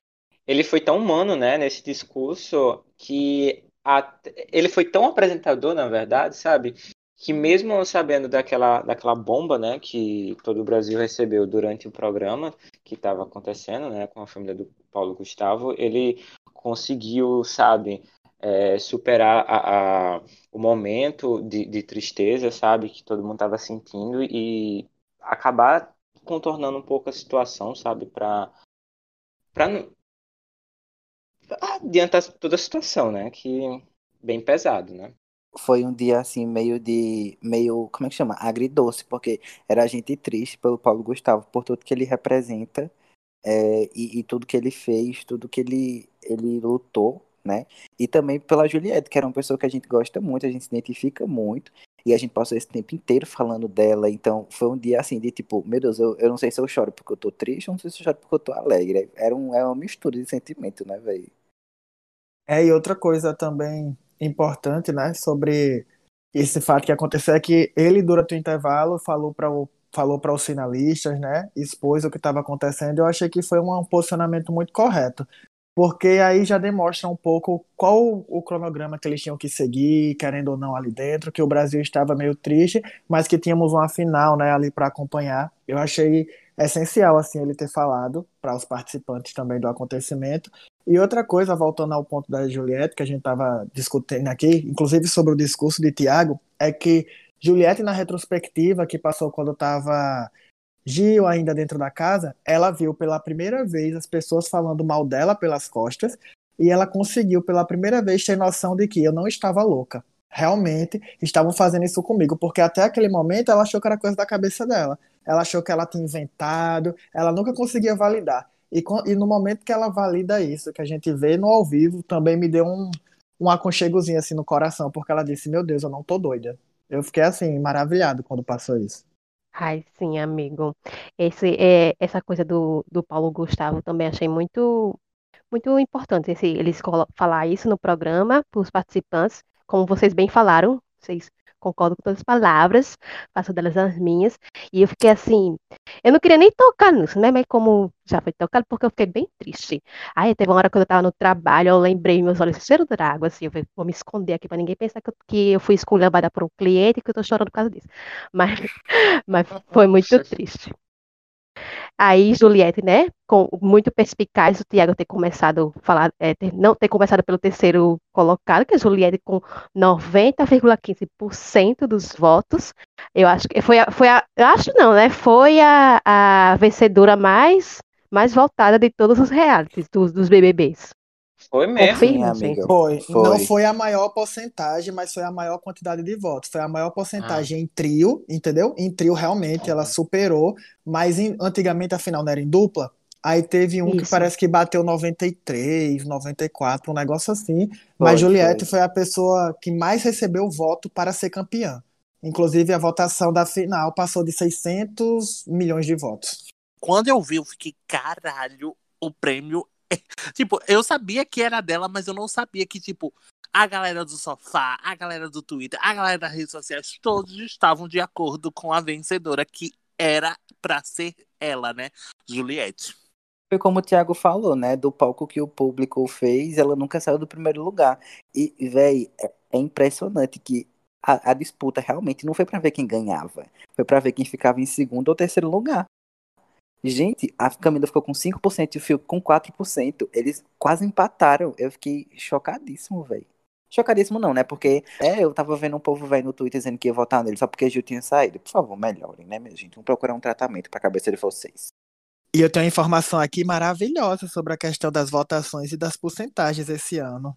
ele foi tão humano, né, nesse discurso, que a- ele foi tão apresentador, na verdade, sabe? Que mesmo sabendo daquela, daquela bomba, né, que todo o Brasil recebeu durante o programa que estava acontecendo, né, com a família do Paulo Gustavo, ele conseguiu, sabe, é, superar a, a- o momento de, de tristeza, sabe, que todo mundo estava sentindo e acabar contornando um pouco a situação, sabe, para para adiantar toda a situação, né, que bem pesado, né? Foi um dia assim, meio de. meio. como é que chama? Agridoce, porque era a gente triste pelo Paulo Gustavo, por tudo que ele representa é, e, e tudo que ele fez, tudo que ele, ele lutou, né? E também pela Juliette, que era uma pessoa que a gente gosta muito, a gente se identifica muito. E a gente passou esse tempo inteiro falando dela, então foi um dia assim de tipo, meu Deus, eu, eu não sei se eu choro porque eu tô triste, ou não sei se eu choro porque eu tô alegre. Era um, é uma mistura de sentimento, né, velho? É, e outra coisa também importante, né, sobre esse fato que aconteceu é que ele, durante o intervalo, falou para o falou para os finalistas, né, expôs o que estava acontecendo. Eu achei que foi um posicionamento muito correto, porque aí já demonstra um pouco qual o cronograma que eles tinham que seguir, querendo ou não ali dentro, que o Brasil estava meio triste, mas que tínhamos uma final, né, ali para acompanhar. Eu achei essencial assim ele ter falado para os participantes também do acontecimento. E outra coisa, voltando ao ponto da Juliette, que a gente estava discutindo aqui, inclusive sobre o discurso de Tiago, é que Juliette, na retrospectiva que passou quando estava Gil ainda dentro da casa, ela viu pela primeira vez as pessoas falando mal dela pelas costas e ela conseguiu pela primeira vez ter noção de que eu não estava louca. Realmente estavam fazendo isso comigo, porque até aquele momento ela achou que era coisa da cabeça dela. Ela achou que ela tinha inventado, ela nunca conseguia validar. E, e no momento que ela valida isso, que a gente vê no ao vivo, também me deu um, um aconchegozinho assim no coração, porque ela disse: Meu Deus, eu não tô doida. Eu fiquei assim, maravilhado quando passou isso. Ai, sim, amigo. Esse, é, essa coisa do, do Paulo Gustavo também achei muito, muito importante esse, eles falar isso no programa para os participantes, como vocês bem falaram, vocês concordo com todas as palavras, faço delas as minhas. E eu fiquei assim, eu não queria nem tocar nisso, né? Mas como já foi tocado, porque eu fiquei bem triste. Aí teve uma hora quando eu tava no trabalho, eu lembrei, meus olhos cheiro de água, assim, eu falei, vou me esconder aqui para ninguém pensar que eu, que eu fui esculhambada por um cliente e que eu tô chorando por causa disso. Mas, mas foi muito triste. Aí Juliette, né, com muito perspicaz o Tiago ter começado falar, é, ter, não ter começado pelo terceiro colocado, que é Juliette com 90,15% dos votos. Eu acho que foi a, foi a, acho não, né, foi a, a vencedora mais mais votada de todos os realities dos, dos BBBs. Foi mesmo. Confirma, Sim, amiga. Foi. Foi. Não foi a maior porcentagem, mas foi a maior quantidade de votos. Foi a maior porcentagem em trio, entendeu? Em trio, realmente, ela superou. Mas em- antigamente a final não era em dupla. Aí teve um que Isso. parece que bateu 93, 94, um negócio assim. Foi, Mas Juliette foi. foi a pessoa que mais recebeu voto para ser campeã. Inclusive, a votação da final passou de 600 milhões de votos. Quando eu vi, eu fiquei, caralho, o prêmio. É-" Tipo, eu sabia que era dela, mas eu não sabia que, tipo, a galera do sofá, a galera do Twitter, a galera das redes sociais, todos estavam de acordo com a vencedora, que era pra ser ela, né? Juliette. Foi como o Thiago falou, né? Do palco que o público fez, ela nunca saiu do primeiro lugar. E, véi, é, é impressionante que a, a disputa realmente não foi pra ver quem ganhava. Foi pra ver quem ficava em segundo ou terceiro lugar. Gente, a Camila ficou com 5% e o Fio com 4%. Eles quase empataram. Eu fiquei chocadíssimo, velho. Chocadíssimo não, né? Porque é, eu tava vendo um povo velho no Twitter dizendo que ia votar nele só porque Gil tinha saído. Por favor, melhorem, né, minha gente? Vamos procurar um tratamento pra cabeça de vocês. E eu tenho uma informação aqui maravilhosa sobre a questão das votações e das porcentagens esse ano.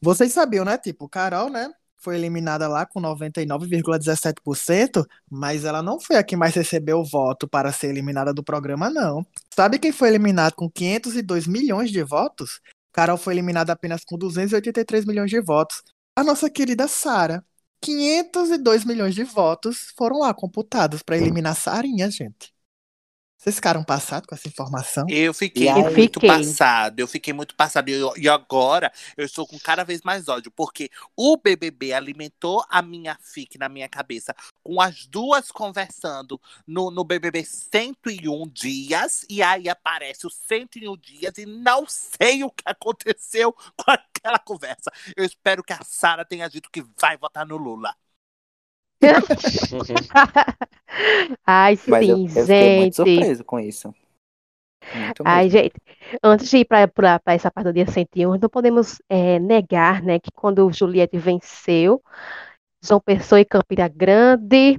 Vocês sabiam, né? Tipo, Carol, né? Foi eliminada lá com 99,17%, mas ela não foi a que mais recebeu voto para ser eliminada do programa, não. Sabe quem foi eliminado com 502 milhões de votos? Carol foi eliminada apenas com 283 milhões de votos. A nossa querida Sara. 502 milhões de votos foram lá computados para eliminar Sarinha, gente. Vocês ficaram passados com essa informação? Eu fiquei aí? muito Fiquei. passado, eu fiquei muito passado. E, e agora eu estou com cada vez mais ódio, porque o BBB alimentou a minha fic na minha cabeça, com as duas conversando no, no BBB 101 dias, e aí aparece o 101 dias e não sei o que aconteceu com aquela conversa. Eu espero que a Sara tenha dito que vai votar no Lula. Ai, Mas eu, sim, eu fiquei muito gente. surpreso com isso. Muito Ai, mesmo. gente, antes de ir para essa parte do dia 101, não podemos é, negar, né, que quando Juliette venceu, João Pessoa e Campina Grande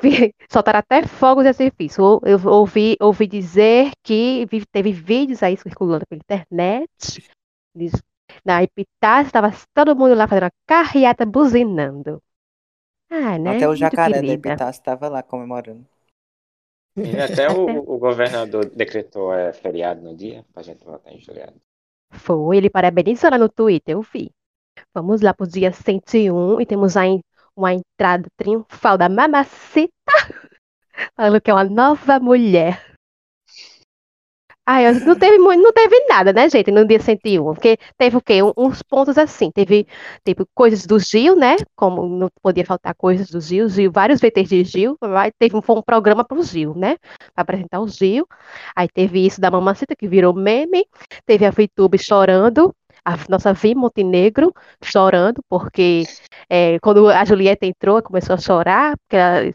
soltaram até fogos de artifício. Eu, eu ouvi, ouvi dizer que teve vídeos aí circulando pela internet, na Epitácio, estava todo mundo lá fazendo uma carreata buzinando. Ah, né? Até o Muito jacaré da querida. Epitácio estava lá comemorando. E até o, o governador decretou é, feriado no dia, pra gente votar em feriado. Foi, ele parabenizou lá no Twitter, eu vi. Vamos lá pro dia 101 e temos aí uma entrada triunfal da Mamacita, falando que é uma nova mulher. Ai, não teve, mu- não teve nada, né, gente, no dia 101, porque teve o quê? Uns pontos assim, teve, teve coisas do Gil, né, como não podia faltar coisas do Gil, Gil, vários VTs de Gil, vai- teve um, foi um programa pro Gil, né, para apresentar o Gil, aí teve isso da Mamacita, que virou meme, teve a VTube chorando, a nossa Vi Montenegro chorando, porque é, quando a Julieta entrou, começou a chorar, porque ela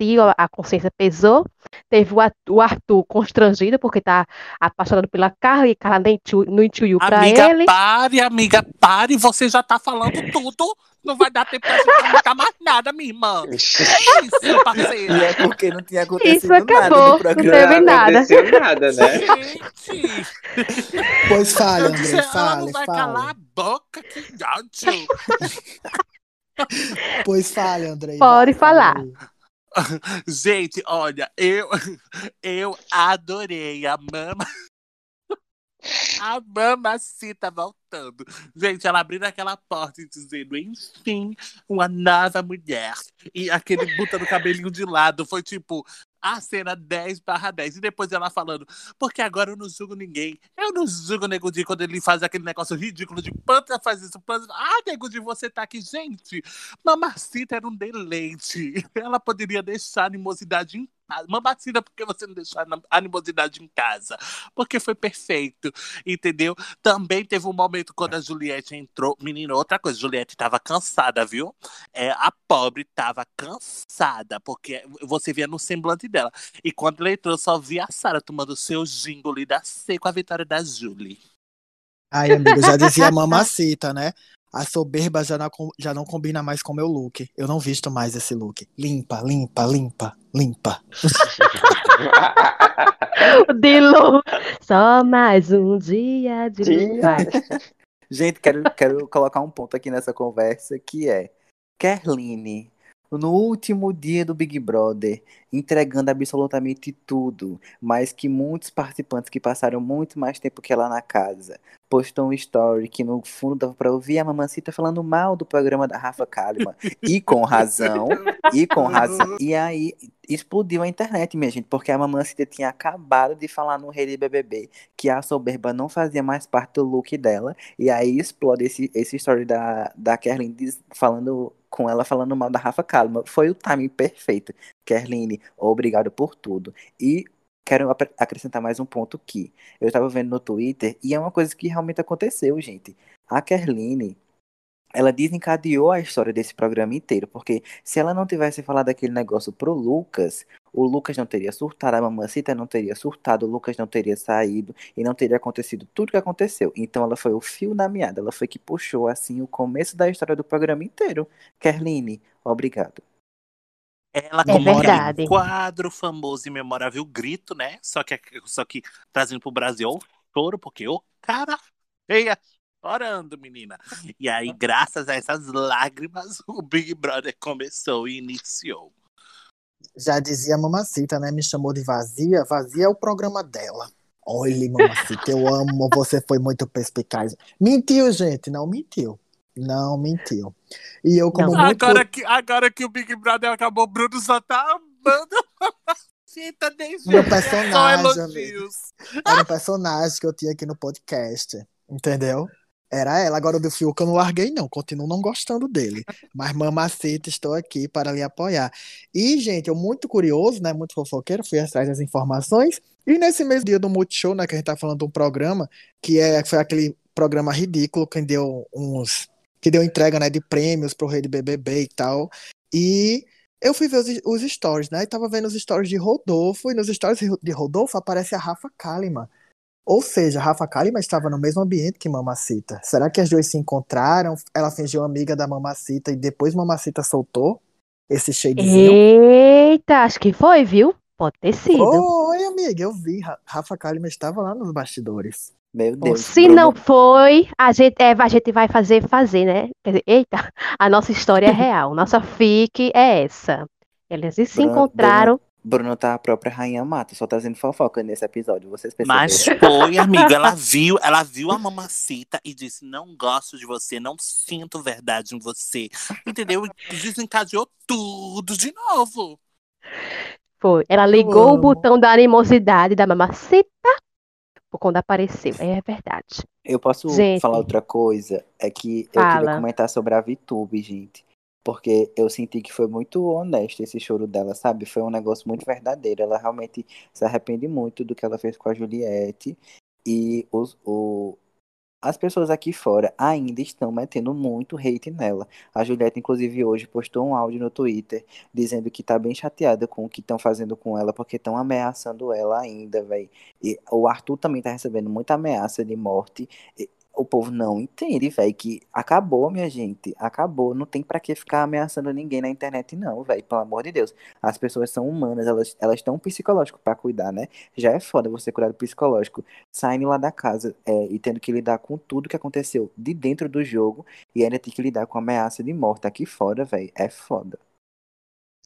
sentiu, a, consciência pesou. Teve o, Ar- o Arthur constrangido, porque tá apaixonado pela Carla, e Carla nem não intuiu pra Amiga, ele. pare, amiga, pare, você já tá falando tudo. Não vai dar tempo pra gente comentar mais nada, minha irmã. É isso, parceira. E é porque não tinha acontecido Isso nada acabou, no não teve nada. aconteceu nada, né? Gente, Pois fale, André, ela não fale, vai calar a boca, que ódio. Pois fale, André. Pode fala falar. Gente, olha, eu, eu adorei a mama. A mamacita voltando. Gente, ela abrindo aquela porta e dizendo, enfim, uma nova mulher. E aquele botando o cabelinho de lado. Foi tipo, a cena 10 barra 10. E depois ela falando, porque agora eu não julgo ninguém. Eu não julgo o Nego quando ele faz aquele negócio ridículo de planta faz isso, planta. Ah, Nego você tá aqui. Gente, Mamacita era um deleite. Ela poderia deixar a animosidade em casa. Mamacita, por que você não deixou a animosidade em casa? Porque foi perfeito, entendeu? Também teve um momento quando a Juliette entrou. Menino, outra coisa, Juliette tava cansada, viu? É, a pobre tava cansada, porque você via no semblante dela. E quando ela entrou, só via a Sara tomando seu jingle da C com a vitória da Julie. Ai, amigo, já dizia mamacita, né? A soberba já não, já não combina mais com o meu look. Eu não visto mais esse look. Limpa, limpa, limpa, limpa. O Dilo. Só mais um dia de Dia. Gente, quero, quero colocar um ponto aqui nessa conversa que é Kerline, no último dia do Big Brother, entregando absolutamente tudo, mas que muitos participantes que passaram muito mais tempo que ela na casa postou um story que no fundo dava pra ouvir a mamacita falando mal do programa da Rafa Kalimann, e com razão, e com razão. E aí explodiu a internet, minha gente, porque a mamacita tinha acabado de falar no Rei BBB que a soberba não fazia mais parte do look dela, e aí explode esse, esse story da, da Kerlin falando com ela falando mal da Rafa Kalimann. Foi o timing perfeito. Kerline, obrigado por tudo. E quero acrescentar mais um ponto que eu estava vendo no Twitter e é uma coisa que realmente aconteceu, gente. A Kerline, ela desencadeou a história desse programa inteiro, porque se ela não tivesse falado aquele negócio pro Lucas, o Lucas não teria surtado, a mamacita não teria surtado, o Lucas não teria saído e não teria acontecido tudo que aconteceu. Então ela foi o fio na meada, ela foi que puxou assim o começo da história do programa inteiro. Kerline, obrigado. Ela É como verdade. aquele quadro famoso e memorável Grito, né? Só que, só que trazendo pro Brasil o choro, porque o cara feia chorando, menina. E aí, graças a essas lágrimas, o Big Brother começou e iniciou. Já dizia a mamacita, né? Me chamou de vazia. Vazia é o programa dela. Olha, mamacita, eu amo. Você foi muito perspicaz. Mentiu, gente. Não mentiu. Não mentiu. E eu, como Não. muito. Agora que, agora que o Big Brother acabou, o Bruno só tá amando a mamacita desde Meu Só personagem, amigo. Era um personagem que eu tinha aqui no podcast. Entendeu? Era ela. Agora o do Fiuk eu não larguei, não. Continuo não gostando dele. Mas, mamacita, estou aqui para lhe apoiar. E, gente, eu muito curioso, né? Muito fofoqueiro, fui atrás das informações. E nesse mesmo dia do Multishow, né? Que a gente tá falando de um programa, que é, foi aquele programa ridículo que deu uns. Que deu entrega, né? De prêmios pro rei de BBB e tal. E. Eu fui ver os, os stories, né? E tava vendo os stories de Rodolfo, e nos stories de Rodolfo aparece a Rafa Kalimann. Ou seja, Rafa Kalimann estava no mesmo ambiente que Mamacita. Será que as duas se encontraram? Ela fingiu amiga da Mamacita e depois Mamacita soltou esse shadezinho? Eita, acho que foi, viu? Pode ter sido. Oi, amiga, eu vi. Ra- Rafa Kalimann estava lá nos bastidores. Meu Deus. se Bruno- não foi, a gente, é, a gente vai fazer, fazer, né? Quer dizer, eita, a nossa história é real. Nossa fic é essa. Eles se Bruno- encontraram. Bruno tá a própria Rainha Mata, só trazendo fofoca nesse episódio, vocês Mas perceberam? foi, amiga, ela viu, ela viu a mamacita e disse: Não gosto de você, não sinto verdade em você. Entendeu? E desencadeou tudo de novo. Foi. Ela ligou o botão da animosidade da mamacita por quando apareceu. É verdade. Eu posso Gente. falar outra coisa? É que eu Fala. queria comentar sobre a VTube, gente. Porque eu senti que foi muito honesto esse choro dela, sabe? Foi um negócio muito verdadeiro. Ela realmente se arrepende muito do que ela fez com a Juliette. E os, o, as pessoas aqui fora ainda estão metendo muito hate nela. A Juliette, inclusive, hoje postou um áudio no Twitter dizendo que tá bem chateada com o que estão fazendo com ela, porque estão ameaçando ela ainda, velho. E o Arthur também tá recebendo muita ameaça de morte. E o povo não entende, velho, que acabou, minha gente. Acabou. Não tem pra que ficar ameaçando ninguém na internet, não, velho. Pelo amor de Deus. As pessoas são humanas, elas elas estão psicológico pra cuidar, né? Já é foda você cuidar do psicológico, saindo lá da casa é, e tendo que lidar com tudo que aconteceu de dentro do jogo e ainda ter que lidar com ameaça de morte aqui fora, velho. É foda.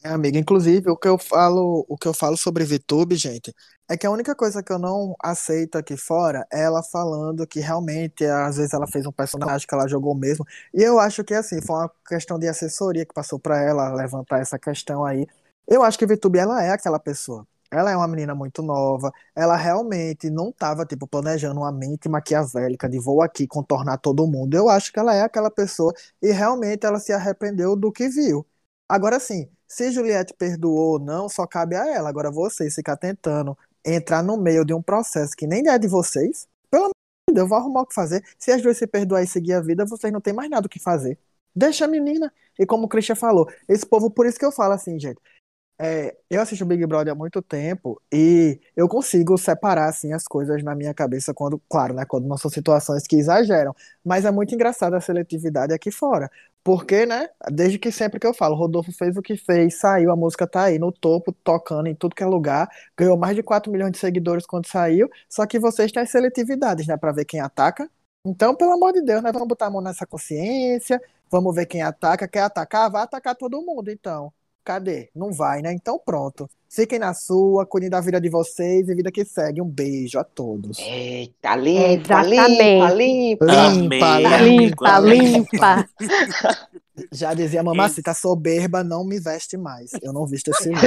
É, amiga, inclusive, o que eu falo, o que eu falo sobre VTube, gente, é que a única coisa que eu não aceito aqui fora é ela falando que realmente, às vezes, ela fez um personagem que ela jogou mesmo. E eu acho que, assim, foi uma questão de assessoria que passou pra ela levantar essa questão aí. Eu acho que Vitube, ela é aquela pessoa. Ela é uma menina muito nova. Ela realmente não estava tipo, planejando uma mente maquiavélica de vou aqui contornar todo mundo. Eu acho que ela é aquela pessoa e realmente ela se arrependeu do que viu. Agora sim, se Juliette perdoou ou não, só cabe a ela. Agora vocês ficar tentando entrar no meio de um processo que nem é de vocês, pelo amor de Deus, eu vou arrumar o que fazer. Se as duas se perdoarem e seguir a vida, vocês não têm mais nada o que fazer. Deixa a menina. E como o Christian falou, esse povo, por isso que eu falo assim, gente. É, eu assisto Big Brother há muito tempo e eu consigo separar assim as coisas na minha cabeça quando, claro, né, quando não são situações que exageram, mas é muito engraçado a seletividade aqui fora. Porque, né, desde que sempre que eu falo, Rodolfo fez o que fez, saiu, a música tá aí no topo, tocando em tudo que é lugar, ganhou mais de 4 milhões de seguidores quando saiu, só que vocês têm as seletividades, né, para ver quem ataca. Então, pelo amor de Deus, né, vamos botar a mão nessa consciência, vamos ver quem ataca, quer atacar, vai atacar todo mundo, então. Cadê? Não vai, né? Então pronto. Fiquem na sua, cuidem da vida de vocês e vida que segue. Um beijo a todos. Eita, limpa, Exatamente. limpa, limpa. Limpa, Limpa, amigo. limpa. Já dizia a mamacita, soberba não me veste mais. Eu não visto esse look.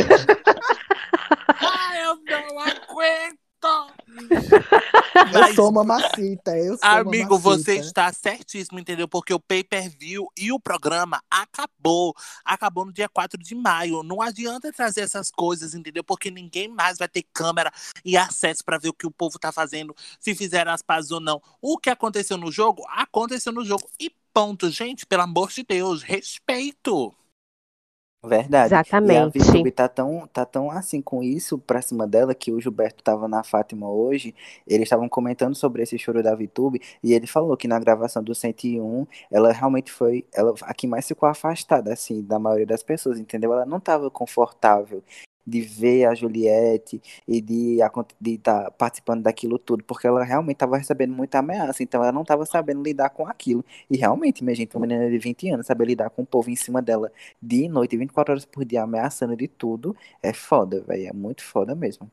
Ai, eu Mas, sou eu sou amigo, você mamacita. está certíssimo, entendeu? Porque o pay-per-view e o programa acabou. Acabou no dia 4 de maio. Não adianta trazer essas coisas, entendeu? Porque ninguém mais vai ter câmera e acesso para ver o que o povo tá fazendo, se fizeram as pazes ou não. O que aconteceu no jogo, aconteceu no jogo. E ponto, gente, pelo amor de Deus, respeito. Verdade. E a Exatamente. Vitube tá tão, tá tão assim com isso pra cima dela que o Gilberto tava na Fátima hoje. Eles estavam comentando sobre esse choro da Vitube e ele falou que na gravação do 101 ela realmente foi ela, a que mais ficou afastada assim da maioria das pessoas, entendeu? Ela não tava confortável de ver a Juliette e de estar participando daquilo tudo, porque ela realmente estava recebendo muita ameaça, então ela não estava sabendo lidar com aquilo. E realmente, minha gente, uma menina de 20 anos, saber lidar com o povo em cima dela dia e noite, 24 horas por dia, ameaçando de tudo, é foda, velho. É muito foda mesmo.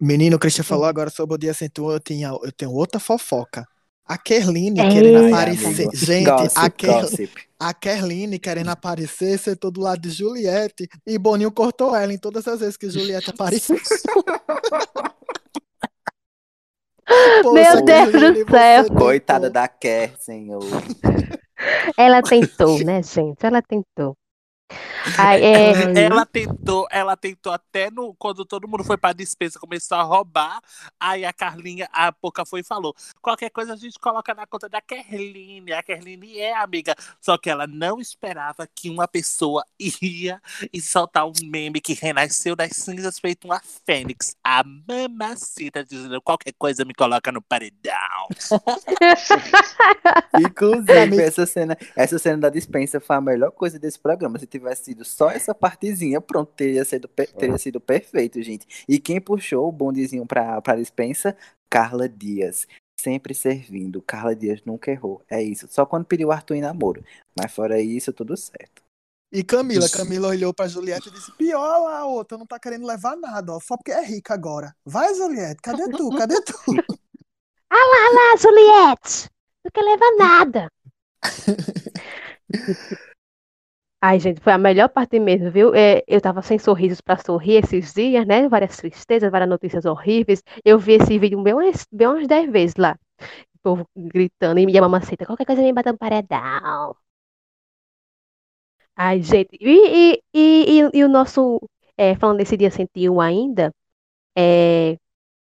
Menino, o Christian falou agora sobre o dia 101, eu, tinha, eu tenho outra fofoca. A Kerline Ei. querendo aparecer. amigo. Gente, a, Gossip, Ker, gossip. a Kerline querendo aparecer, sentou do lado de Juliette e Boninho cortou ela em todas as vezes que Juliette apareceu. Meu Deus do céu. você Coitada da Kerr, senhor. Ela tentou, né, gente? Ela tentou. Ai, é, Ela tentou, ela tentou até no quando todo mundo foi pra dispensa, começou a roubar. Aí a Carlinha, a Poca foi e falou: qualquer coisa a gente coloca na conta da Kerline. A Kerline é amiga. Só que ela não esperava que uma pessoa ia e soltar um meme que renasceu das cinzas feito uma fênix. A mamacita dizendo: qualquer coisa me coloca no paredão. Inclusive, essa cena, essa cena da dispensa foi a melhor coisa desse programa. Se tivesse sido só essa partezinha, pronto, teria sido, per- teria sido perfeito, gente. E quem puxou o bondezinho pra, pra dispensa? Carla Dias. Sempre servindo. Carla Dias nunca errou. É isso. Só quando pediu o Arthur em namoro. Mas fora isso, tudo certo. E Camila, Camila olhou pra Juliette e disse: pior lá, a outra não tá querendo levar nada, ó, só porque é rica agora. Vai, Juliette, cadê tu? Cadê tu? Ah, Juliette! Não quer levar nada. Ai, gente, foi a melhor parte mesmo, viu? É, eu tava sem sorrisos pra sorrir esses dias, né? Várias tristezas, várias notícias horríveis. Eu vi esse vídeo bem umas, bem umas 10 vezes lá. O povo gritando, e minha mamacita, qualquer coisa me bata no paredão. Ai, gente, e, e, e, e- e o nosso, é, falando desse dia 101 ainda, é,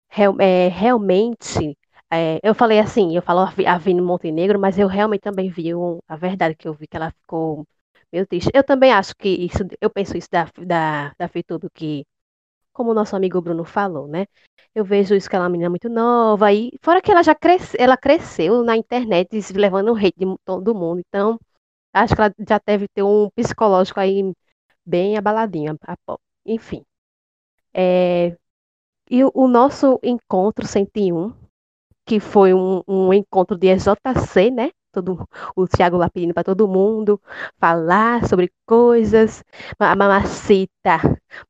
real- é, realmente, é, eu falei assim, eu falo a Vini Montenegro, mas eu realmente também vi um- a verdade que eu vi, que ela ficou meio triste. Eu também acho que isso, eu penso isso da, da, da Feitudo, que, como o nosso amigo Bruno falou, né? Eu vejo isso que ela é uma menina muito nova, e fora que ela já cresce, ela cresceu na internet, levando o hate de todo mundo, então acho que ela já deve ter um psicológico aí bem abaladinho, enfim. É, e o, nosso encontro 101, que foi um, um encontro de EJC, né? Todo, o Thiago lá pedindo para todo mundo falar sobre coisas. A mamacita,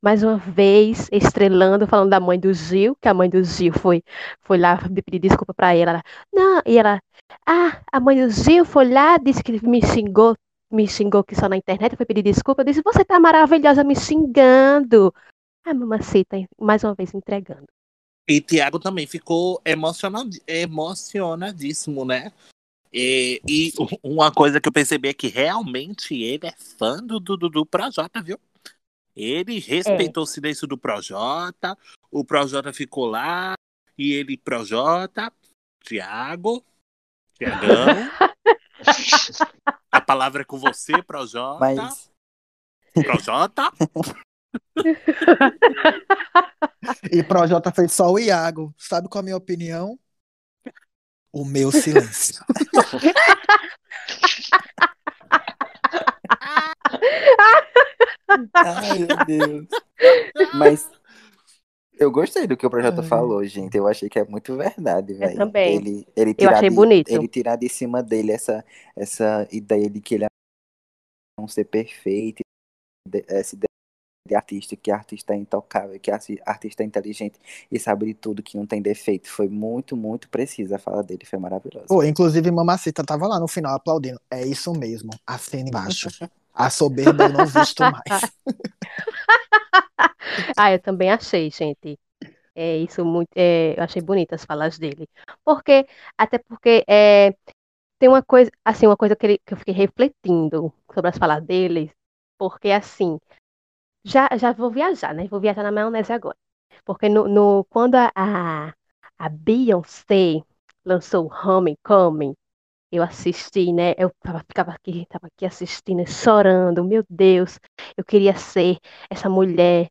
mais uma vez, estrelando, falando da mãe do Gil, que a mãe do Gil foi, foi lá pedir desculpa para ela. Não, e ela, ah, a mãe do Gil foi lá, disse que me xingou me xingou aqui só na internet, foi pedir desculpa. Eu disse, você tá maravilhosa me xingando. A mamacita, mais uma vez, entregando. E Tiago também ficou emocionadíssimo, né? E, e uma coisa que eu percebi é que realmente ele é fã do, do, do Projota, viu? Ele respeitou é. o silêncio do Projota, o Projota ficou lá, e ele, Projota, Tiago, Tiagão. a palavra é com você, Projota. Mas... Projota. e Projota fez só o Iago. Sabe qual é a minha opinião? O meu silêncio. Ai, meu Deus. Mas eu gostei do que o projeto falou, gente. Eu achei que é muito verdade, velho. Eu também. Ele, ele eu achei de, bonito. Ele tirar de cima dele essa, essa ideia de que ele é um ser perfeito, essa ideia de artista, que artista é intocável, que artista é inteligente e sabe de tudo, que não tem defeito. Foi muito, muito precisa a fala dele, foi maravilhosa. Pô, inclusive Mamacita tava lá no final aplaudindo. É isso mesmo, a cena embaixo. A soberba eu não visto mais. ah, eu também achei, gente. É isso muito, é, eu achei bonitas as falas dele. Porque, até porque é, tem uma coisa, assim, uma coisa que, ele, que eu fiquei refletindo sobre as falas dele, porque assim, já, já vou viajar, né? Vou viajar na maionese agora. Porque no, no, quando a, a, a Beyoncé lançou Homecoming, eu assisti, né? Eu tava, ficava aqui, tava aqui assistindo, chorando. Meu Deus, eu queria ser essa mulher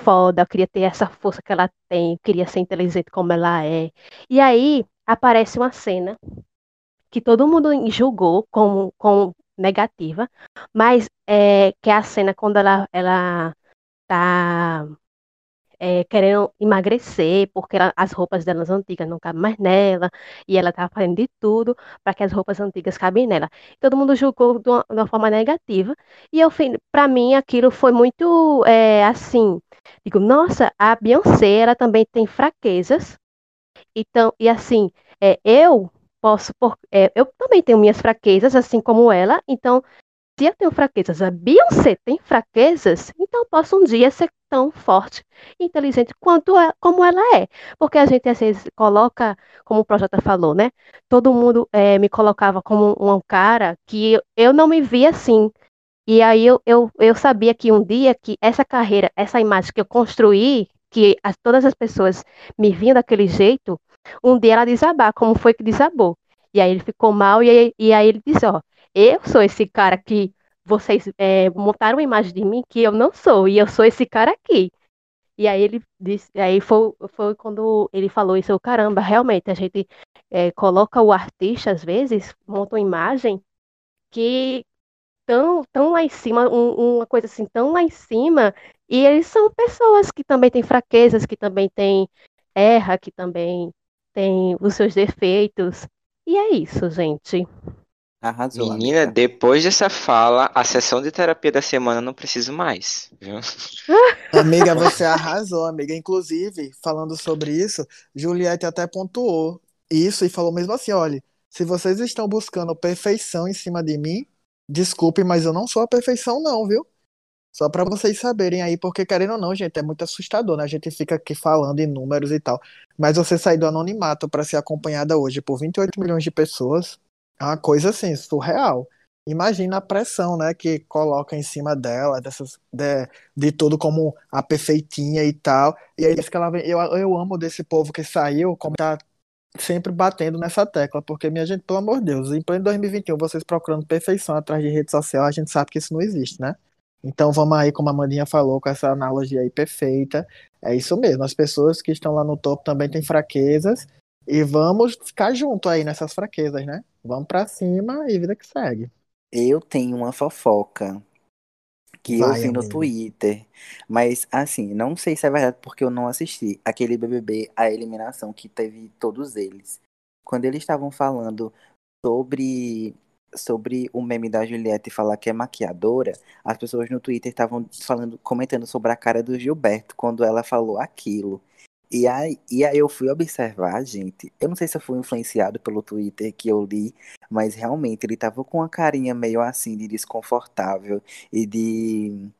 foda, eu queria ter essa força que ela tem, eu queria ser inteligente como ela é. E aí aparece uma cena que todo mundo julgou como, como negativa, mas é, que é a cena quando ela, ela tá é, querendo emagrecer, porque ela, as roupas delas antigas não cabem mais nela, e ela estava fazendo de tudo para que as roupas antigas cabem nela. Todo mundo julgou de uma, de uma forma negativa, e eu, para mim, aquilo foi muito é, assim. Digo, nossa, a Beyoncé, ela também tem fraquezas, então, e assim, é, eu posso, por, é, eu também tenho minhas fraquezas, assim como ela, então se eu tenho fraquezas, a Beyoncé tem fraquezas, então eu posso um dia ser tão forte e inteligente quanto é, como ela é. Porque a gente às vezes coloca, como o Projota falou, né? Todo mundo é, me colocava como um cara que eu não me via assim. E aí eu, eu, eu sabia que um dia que essa carreira, essa imagem que eu construí, que as, todas as pessoas me viam daquele jeito, um dia ela desabar, como foi que desabou. E aí ele ficou mal, e aí, e aí ele disse, ó, eu sou esse cara que vocês é, montaram uma imagem de mim que eu não sou, e eu sou esse cara aqui. E aí ele disse, aí foi, foi quando ele falou isso, eu, caramba, realmente, a gente é, coloca o artista, às vezes, monta uma imagem que tão, tão lá em cima, um, uma coisa assim, tão lá em cima, e eles são pessoas que também têm fraquezas, que também têm erra, que também têm os seus defeitos. E é isso, gente. Arrasou. Menina, amiga. depois dessa fala, a sessão de terapia da semana não preciso mais, viu? Amiga, você arrasou, amiga. Inclusive, falando sobre isso, Juliette até pontuou isso e falou mesmo assim: olha, se vocês estão buscando perfeição em cima de mim, desculpe, mas eu não sou a perfeição, não, viu? Só para vocês saberem aí, porque querendo ou não, gente, é muito assustador, né? A gente fica aqui falando em números e tal. Mas você sair do anonimato para ser acompanhada hoje por 28 milhões de pessoas, é uma coisa assim, surreal. Imagina a pressão, né, que coloca em cima dela, dessas, de, de tudo como a perfeitinha e tal. E aí que ela eu, eu amo desse povo que saiu, como tá sempre batendo nessa tecla, porque, minha gente, pelo amor de Deus, em pleno 2021, vocês procurando perfeição atrás de rede social, a gente sabe que isso não existe, né? Então vamos aí, como a Mandinha falou, com essa analogia aí perfeita. É isso mesmo, as pessoas que estão lá no topo também têm fraquezas, e vamos ficar junto aí nessas fraquezas, né? Vamos pra cima e vida que segue. Eu tenho uma fofoca que Vai, eu vi no. Twitter, mas assim, não sei se é verdade porque eu não assisti aquele BBB, a eliminação que teve todos eles. Quando eles estavam falando sobre sobre o meme da Juliette falar que é maquiadora, as pessoas no Twitter estavam falando, comentando sobre a cara do Gilberto quando ela falou aquilo. E aí, e aí eu fui observar, gente. Eu não sei se eu fui influenciado pelo Twitter que eu li, mas realmente ele tava com uma carinha meio assim de desconfortável e de.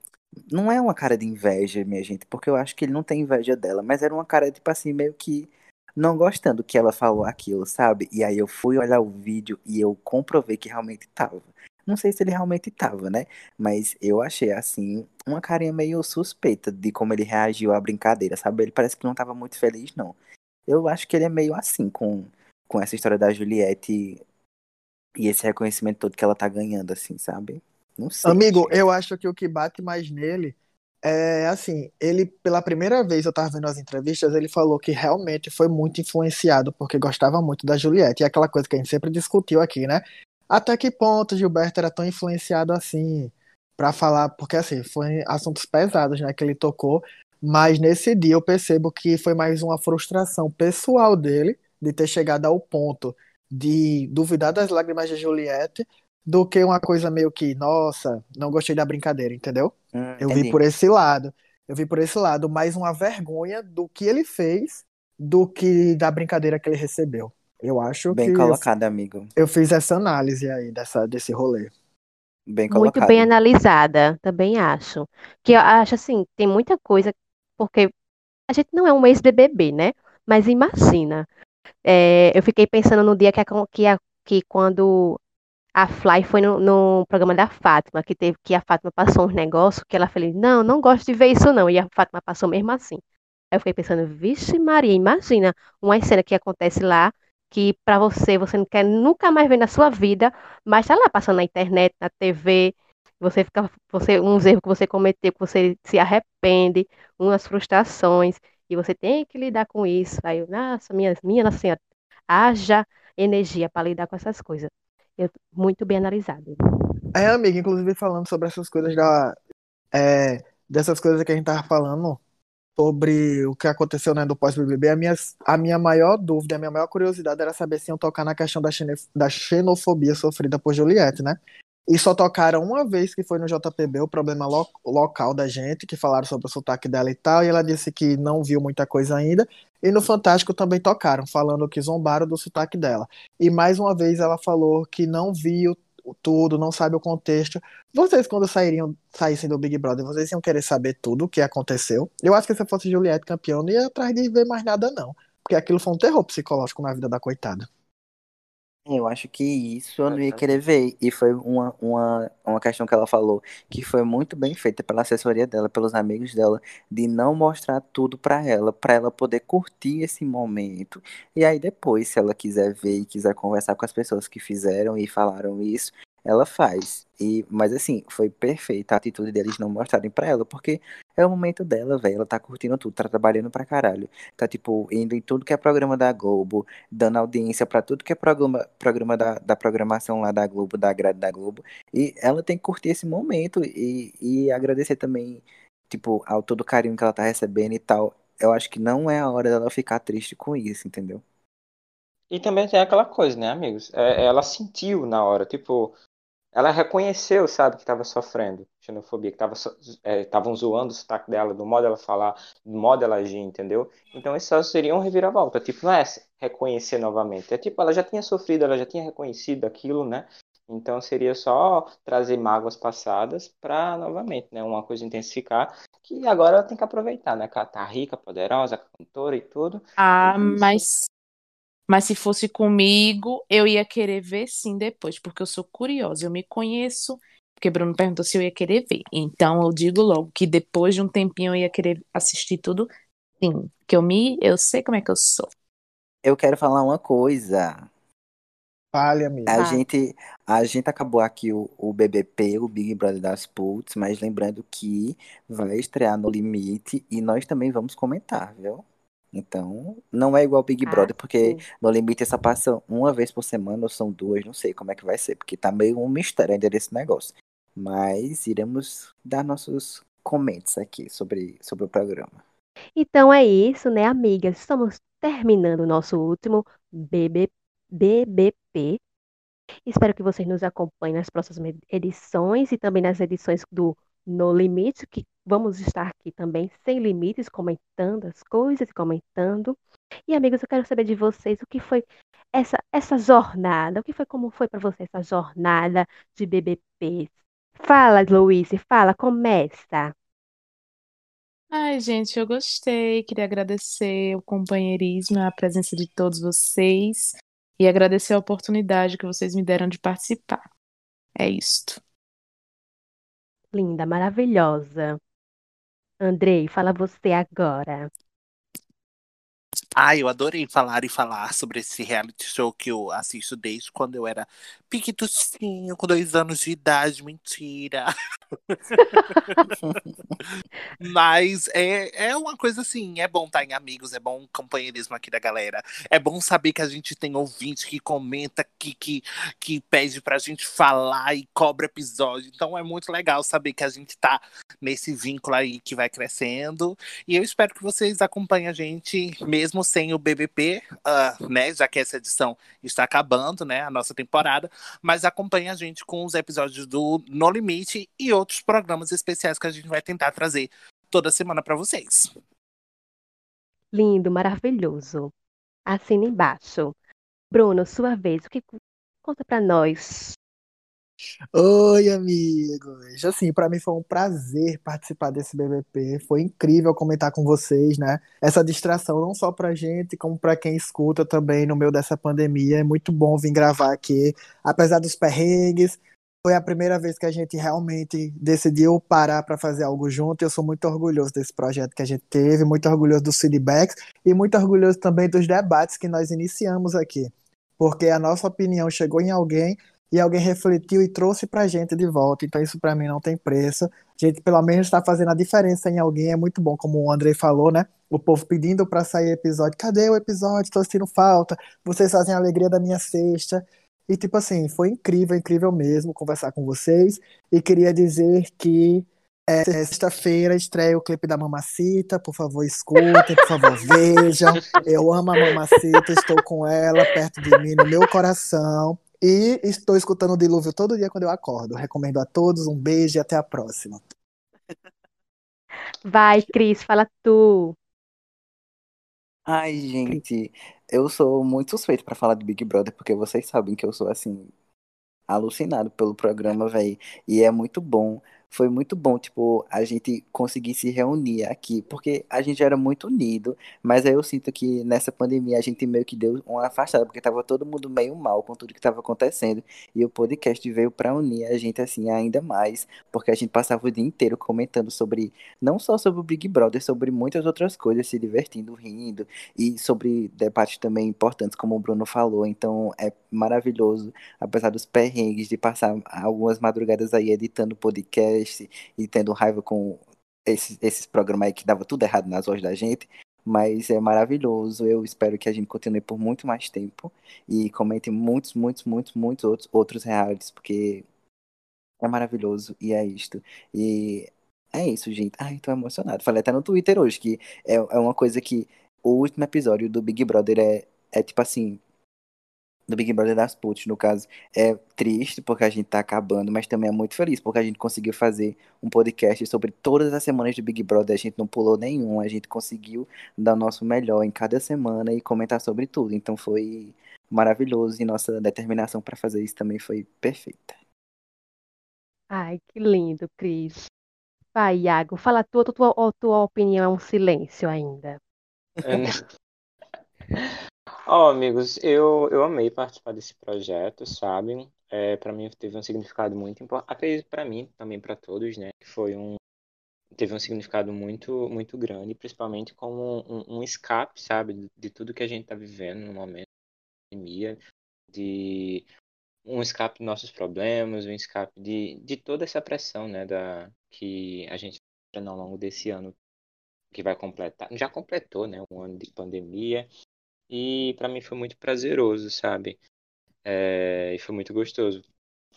Não é uma cara de inveja, minha gente, porque eu acho que ele não tem inveja dela, mas era uma cara, tipo assim, meio que não gostando que ela falou aquilo, sabe? E aí eu fui olhar o vídeo e eu comprovei que realmente tava. Não sei se ele realmente tava, né? Mas eu achei, assim, uma carinha meio suspeita de como ele reagiu à brincadeira, sabe? Ele parece que não tava muito feliz, não. Eu acho que ele é meio assim com, com essa história da Juliette e esse reconhecimento todo que ela tá ganhando, assim, sabe? Não sei. Amigo, eu acho que o que bate mais nele é assim, ele pela primeira vez eu tava vendo as entrevistas, ele falou que realmente foi muito influenciado porque gostava muito da Juliette, e é aquela coisa que a gente sempre discutiu aqui, né? Até que ponto Gilberto era tão influenciado assim para falar, porque assim, foi assuntos pesados, né, que ele tocou, mas nesse dia eu percebo que foi mais uma frustração pessoal dele de ter chegado ao ponto de duvidar das lágrimas de Juliette do que uma coisa meio que, nossa, não gostei da brincadeira, entendeu? Hum, Eu vi por esse lado. Eu vi por esse lado, mais uma vergonha do que ele fez do que da brincadeira que ele recebeu. Eu acho Bem que colocado, amigo. eu fiz essa análise aí dessa, desse rolê. Bem Muito colocado. bem analisada, também acho. Que eu acho assim, tem muita coisa, porque a gente não é um ex-BBB, né? Mas imagina, é, eu fiquei pensando no dia que, a- que, a- que quando a Fly foi no, no programa da Fátima, que teve que a Fátima passou uns negócios, que ela falou, não, não gosto de ver isso não, e a Fátima passou mesmo assim. Aí eu fiquei pensando, vixe Maria, imagina uma cena que acontece lá, que pra você, você não quer nunca mais ver na sua vida, mas tá lá passando na internet, na TV, você fica, você, uns erros que você cometeu, que você se arrepende, umas frustrações, e você tem que lidar com isso. Aí eu, nossa, minha, minha Nossa senhora, haja energia para lidar com essas coisas. Eu, muito bem analisado. É, amiga, inclusive falando sobre essas coisas da. é, dessas coisas que a gente tava falando sobre o que aconteceu, né, do pós-BBB, a minha, a minha maior dúvida, a minha maior curiosidade era saber se iam tocar na questão da, da xenofobia sofrida por Juliette, né? E só tocaram uma vez que foi no JPB, o problema lo- local da gente, que falaram sobre o sotaque dela e tal, e ela disse que não viu muita coisa ainda. E no Fantástico também tocaram, falando que zombaram do sotaque dela. E mais uma vez ela falou que não viu tudo, não sabe o contexto. Vocês, quando sairiam, saíssem do Big Brother, vocês iam querer saber tudo o que aconteceu? Eu acho que se eu fosse Juliette campeão, não ia atrás de ver mais nada, não. Porque aquilo foi um terror psicológico na vida da coitada. Eu acho que isso eu não ia querer ver. E foi uma, uma, uma questão que ela falou que foi muito bem feita pela assessoria dela, pelos amigos dela, de não mostrar tudo pra ela, pra ela poder curtir esse momento. E aí depois, se ela quiser ver e quiser conversar com as pessoas que fizeram e falaram isso, ela faz. E, mas assim, foi perfeita a atitude deles não mostrarem pra ela, porque é o momento dela, velho. Ela tá curtindo tudo, tá trabalhando pra caralho. Tá, tipo, indo em tudo que é programa da Globo, dando audiência pra tudo que é programa, programa da, da programação lá da Globo, da grade da Globo. E ela tem que curtir esse momento e, e agradecer também, tipo, ao todo o carinho que ela tá recebendo e tal. Eu acho que não é a hora dela ficar triste com isso, entendeu? E também tem aquela coisa, né, amigos? É, ela sentiu na hora, tipo, ela reconheceu, sabe, que estava sofrendo xenofobia, que estavam zoando o sotaque dela, do modo ela falar, do modo ela agir, entendeu? Então isso só seria um reviravolta, tipo, não é reconhecer novamente, é tipo, ela já tinha sofrido, ela já tinha reconhecido aquilo, né? Então seria só trazer mágoas passadas para novamente, né, uma coisa intensificar, que agora ela tem que aproveitar, né? Que ela tá rica, poderosa, cantora e tudo. Ah, isso- mas, mas se fosse comigo, eu ia querer ver sim depois, porque eu sou curiosa, eu me conheço, porque Bruno perguntou se eu ia querer ver. Então eu digo logo que depois de um tempinho eu ia querer assistir tudo, sim, que eu me, eu sei como é que eu sou. Eu quero falar uma coisa. Fale, amigo. A Ah. gente, a gente acabou aqui o, o BBP, o Big Brother das Puts, mas lembrando que vai estrear no Limite e nós também vamos comentar, viu? Então, não é igual Big Ah, Brother, porque sim. no Limite essa passa uma vez por semana ou são duas, não sei como é que vai ser, porque tá meio um mistério ainda desse negócio. Mas iremos dar nossos comentários aqui sobre, sobre o programa. Então é isso, né, amigas? Estamos terminando o nosso último BB BBP. Espero que vocês nos acompanhem nas próximas edições e também nas edições do No Limite, que vamos estar aqui também sem limites, comentando as coisas, comentando. E amigos, eu quero saber de vocês o que foi essa essa jornada, o que foi como foi para você essa jornada de BBP. Fala, Luiz, fala, começa. Ai, gente, eu gostei. Queria agradecer o companheirismo, a presença de todos vocês e agradecer a oportunidade que vocês me deram de participar. É isto. Linda, maravilhosa. Andrei, fala você agora. Ai, eu adorei falar e falar sobre esse reality show que eu assisto desde quando eu era piquitucinho, com dois anos de idade, mentira. Mas é, é uma coisa assim, é bom estar em amigos, é bom o companheirismo aqui da galera. É bom saber que a gente tem ouvinte que comenta, que, que, que pede pra gente falar e cobra episódio. Então é muito legal saber que a gente tá nesse vínculo aí que vai crescendo. E eu espero que vocês acompanhem a gente mesmo sem o BBP, uh, né? Já que essa edição está acabando, né? A nossa temporada. Mas acompanhe a gente com os episódios do No Limite e outros programas especiais que a gente vai tentar trazer toda semana para vocês. Lindo, maravilhoso. Assina embaixo. Bruno, sua vez, o que conta para nós? Oi, amigos! Assim, para mim foi um prazer participar desse BBP. Foi incrível comentar com vocês, né? Essa distração não só pra gente, como para quem escuta também no meio dessa pandemia. É muito bom vir gravar aqui, apesar dos perrengues. Foi a primeira vez que a gente realmente decidiu parar para fazer algo junto. Eu sou muito orgulhoso desse projeto que a gente teve, muito orgulhoso dos feedbacks e muito orgulhoso também dos debates que nós iniciamos aqui. Porque a nossa opinião chegou em alguém e alguém refletiu e trouxe pra gente de volta. Então isso para mim não tem preço. A gente pelo menos está fazendo a diferença em alguém, é muito bom, como o Andrei falou, né? O povo pedindo para sair episódio. Cadê o episódio? Tô sentindo falta. Vocês fazem a alegria da minha sexta. E tipo assim, foi incrível, incrível mesmo conversar com vocês. E queria dizer que é, sexta-feira estreia o clipe da Mamacita, por favor escutem, por favor vejam. Eu amo a Mamacita, estou com ela perto de mim, no meu coração. E estou escutando o Dilúvio todo dia quando eu acordo. Recomendo a todos um beijo e até a próxima. Vai, Cris, fala tu. Ai, gente, eu sou muito suspeito pra falar de Big Brother, porque vocês sabem que eu sou assim, alucinado pelo programa, velho. E é muito bom foi muito bom, tipo, a gente conseguir se reunir aqui, porque a gente era muito unido, mas aí eu sinto que nessa pandemia a gente meio que deu uma afastada, porque tava todo mundo meio mal com tudo que tava acontecendo, e o podcast veio para unir a gente assim ainda mais, porque a gente passava o dia inteiro comentando sobre, não só sobre o Big Brother, sobre muitas outras coisas, se divertindo, rindo, e sobre debates também importantes, como o Bruno falou, então é maravilhoso, apesar dos perrengues de passar algumas madrugadas aí editando podcast, e tendo raiva com esses, esses programas aí que dava tudo errado nas vozes da gente. Mas é maravilhoso. Eu espero que a gente continue por muito mais tempo e comente muitos, muitos, muitos, muitos outros, outros realities, porque é maravilhoso e é isto. E é isso, gente. Ai, tô emocionado. Falei até no Twitter hoje que é, é uma coisa que o último episódio do Big Brother é, é tipo assim, do Big Brother das Puts, no caso, é triste porque a gente tá acabando, mas também é muito feliz porque a gente conseguiu fazer um podcast sobre todas as semanas do Big Brother, a gente não pulou nenhum, a gente conseguiu dar o nosso melhor em cada semana e comentar sobre tudo. Então foi maravilhoso e nossa determinação para fazer isso também foi perfeita. Ai, que lindo, Cris. Vai, Iago, fala a tua, tua, tua opinião é um silêncio ainda. Ó, amigos, eu, eu amei participar desse projeto, sabe? É, para mim teve um significado muito importante, acredito para mim, também para todos, né? Que foi um teve um significado muito muito grande, principalmente como um, um escape, sabe, de, de tudo que a gente tá vivendo no momento da pandemia, de um escape dos nossos problemas, um escape de, de toda essa pressão, né, da que a gente tá ao longo desse ano que vai completar, já completou, né, um ano de pandemia e para mim foi muito prazeroso, sabe? É, e foi muito gostoso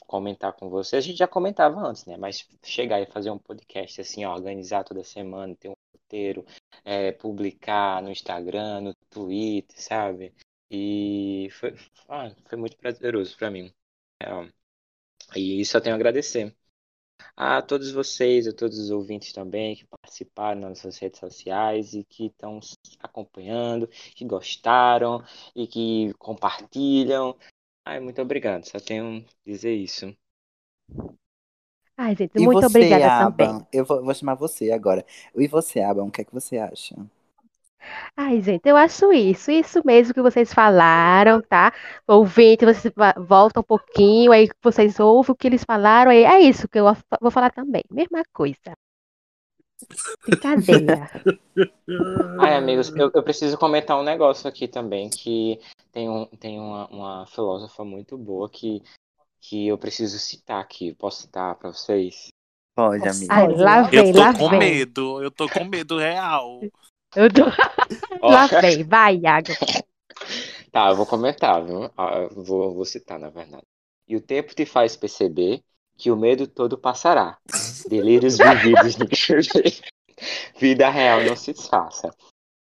comentar com você. A gente já comentava antes, né? Mas chegar e fazer um podcast assim, organizar toda semana, ter um roteiro, é, publicar no Instagram, no Twitter, sabe? E foi, ah, foi muito prazeroso para mim. É, e eu tenho a agradecer a todos vocês, a todos os ouvintes também que participaram nas nossas redes sociais e que estão acompanhando, que gostaram e que compartilham. Ai, muito obrigado, só tenho a dizer isso. Ai, gente, E muito você, obrigada também. Aban? Eu vou, vou chamar você agora. E você, Aban, o que é que você acha? Ai, gente, eu acho isso, isso mesmo que vocês falaram, tá? Ouvinte, vocês voltam um pouquinho, aí vocês ouvem o que eles falaram, aí é isso que eu vou falar também. Mesma coisa. Brincadeira. Ai, amigos, eu, eu preciso comentar um negócio aqui também, que tem, um, tem uma, uma filósofa muito boa que, que eu preciso citar aqui. Posso citar para vocês? Pode, amiga. Ai, lá lá. Eu vem, tô lá com vem. medo, eu tô com medo real. Eu tô- Ó, Lá vem, vai, Iago. Tá, eu vou comentar, viu? Ah, vou, vou citar, na verdade. E o tempo te faz perceber que o medo todo passará. Delírios vividos no Vida real não se disfarça.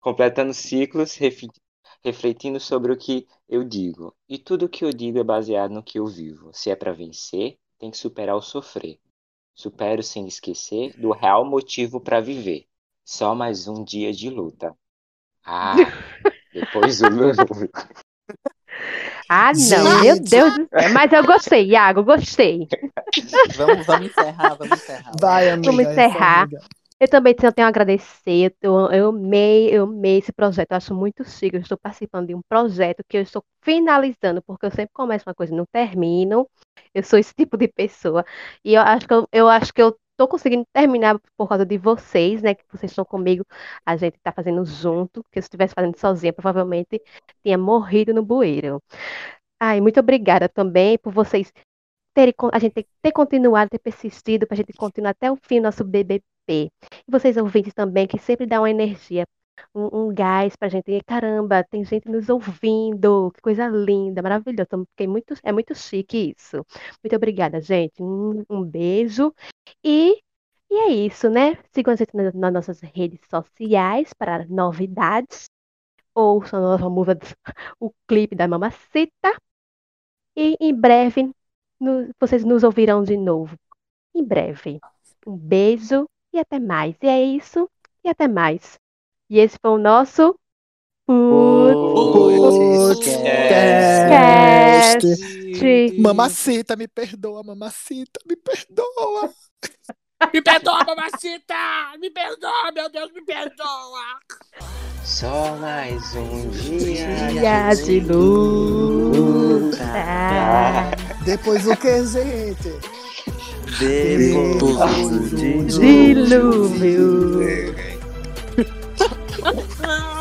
Completando ciclos, refletindo sobre o que eu digo. E tudo o que eu digo é baseado no que eu vivo. Se é para vencer, tem que superar o sofrer. Supero sem esquecer do real motivo para viver. Só mais um dia de luta. Ah, depois o Ah, não, meu. Deus do céu. Mas eu gostei, Iago, gostei. Vamos, vamos encerrar, vamos encerrar. Vai, amiga. Vamos essa encerrar. amiga. Eu também tenho, tenho a agradecer. Eu, eu amei, eu amei esse projeto. Eu acho muito chique. Eu estou participando de um projeto que eu estou finalizando, porque eu sempre começo uma coisa e não termino. Eu sou esse tipo de pessoa. E eu acho que eu, eu acho que eu estou conseguindo terminar por causa de vocês, né? Que vocês estão comigo. A gente está fazendo junto. Que se estivesse fazendo sozinha, provavelmente tinha morrido no bueiro. Ai, muito obrigada também por vocês terem, a gente ter, continuado, ter persistido, para a gente continuar até o fim do nosso BBP. E vocês ouvintes também, que sempre dão uma energia, um, um gás pra gente. Caramba, tem gente nos ouvindo, que coisa linda, maravilhosa. Então, Fiquei muito, é muito chique isso. Muito obrigada, gente. Um, um beijo. E, e é isso, né? Sigam a gente nas, nas nossas redes sociais para novidades. Ouçam a nossa música, o clipe da Mamacita. E em breve no- vocês nos ouvirão de novo. Em breve. Um beijo e até mais. E é isso. E até mais. E esse foi o nosso. Podcast. Mamacita, me perdoa, mamacita, me perdoa. Me perdoa, mamacita! Me perdoa, meu Deus, me perdoa! Só mais um dia. Dia de luta. Depois o que, gente? Depois do Dilúvio. 啊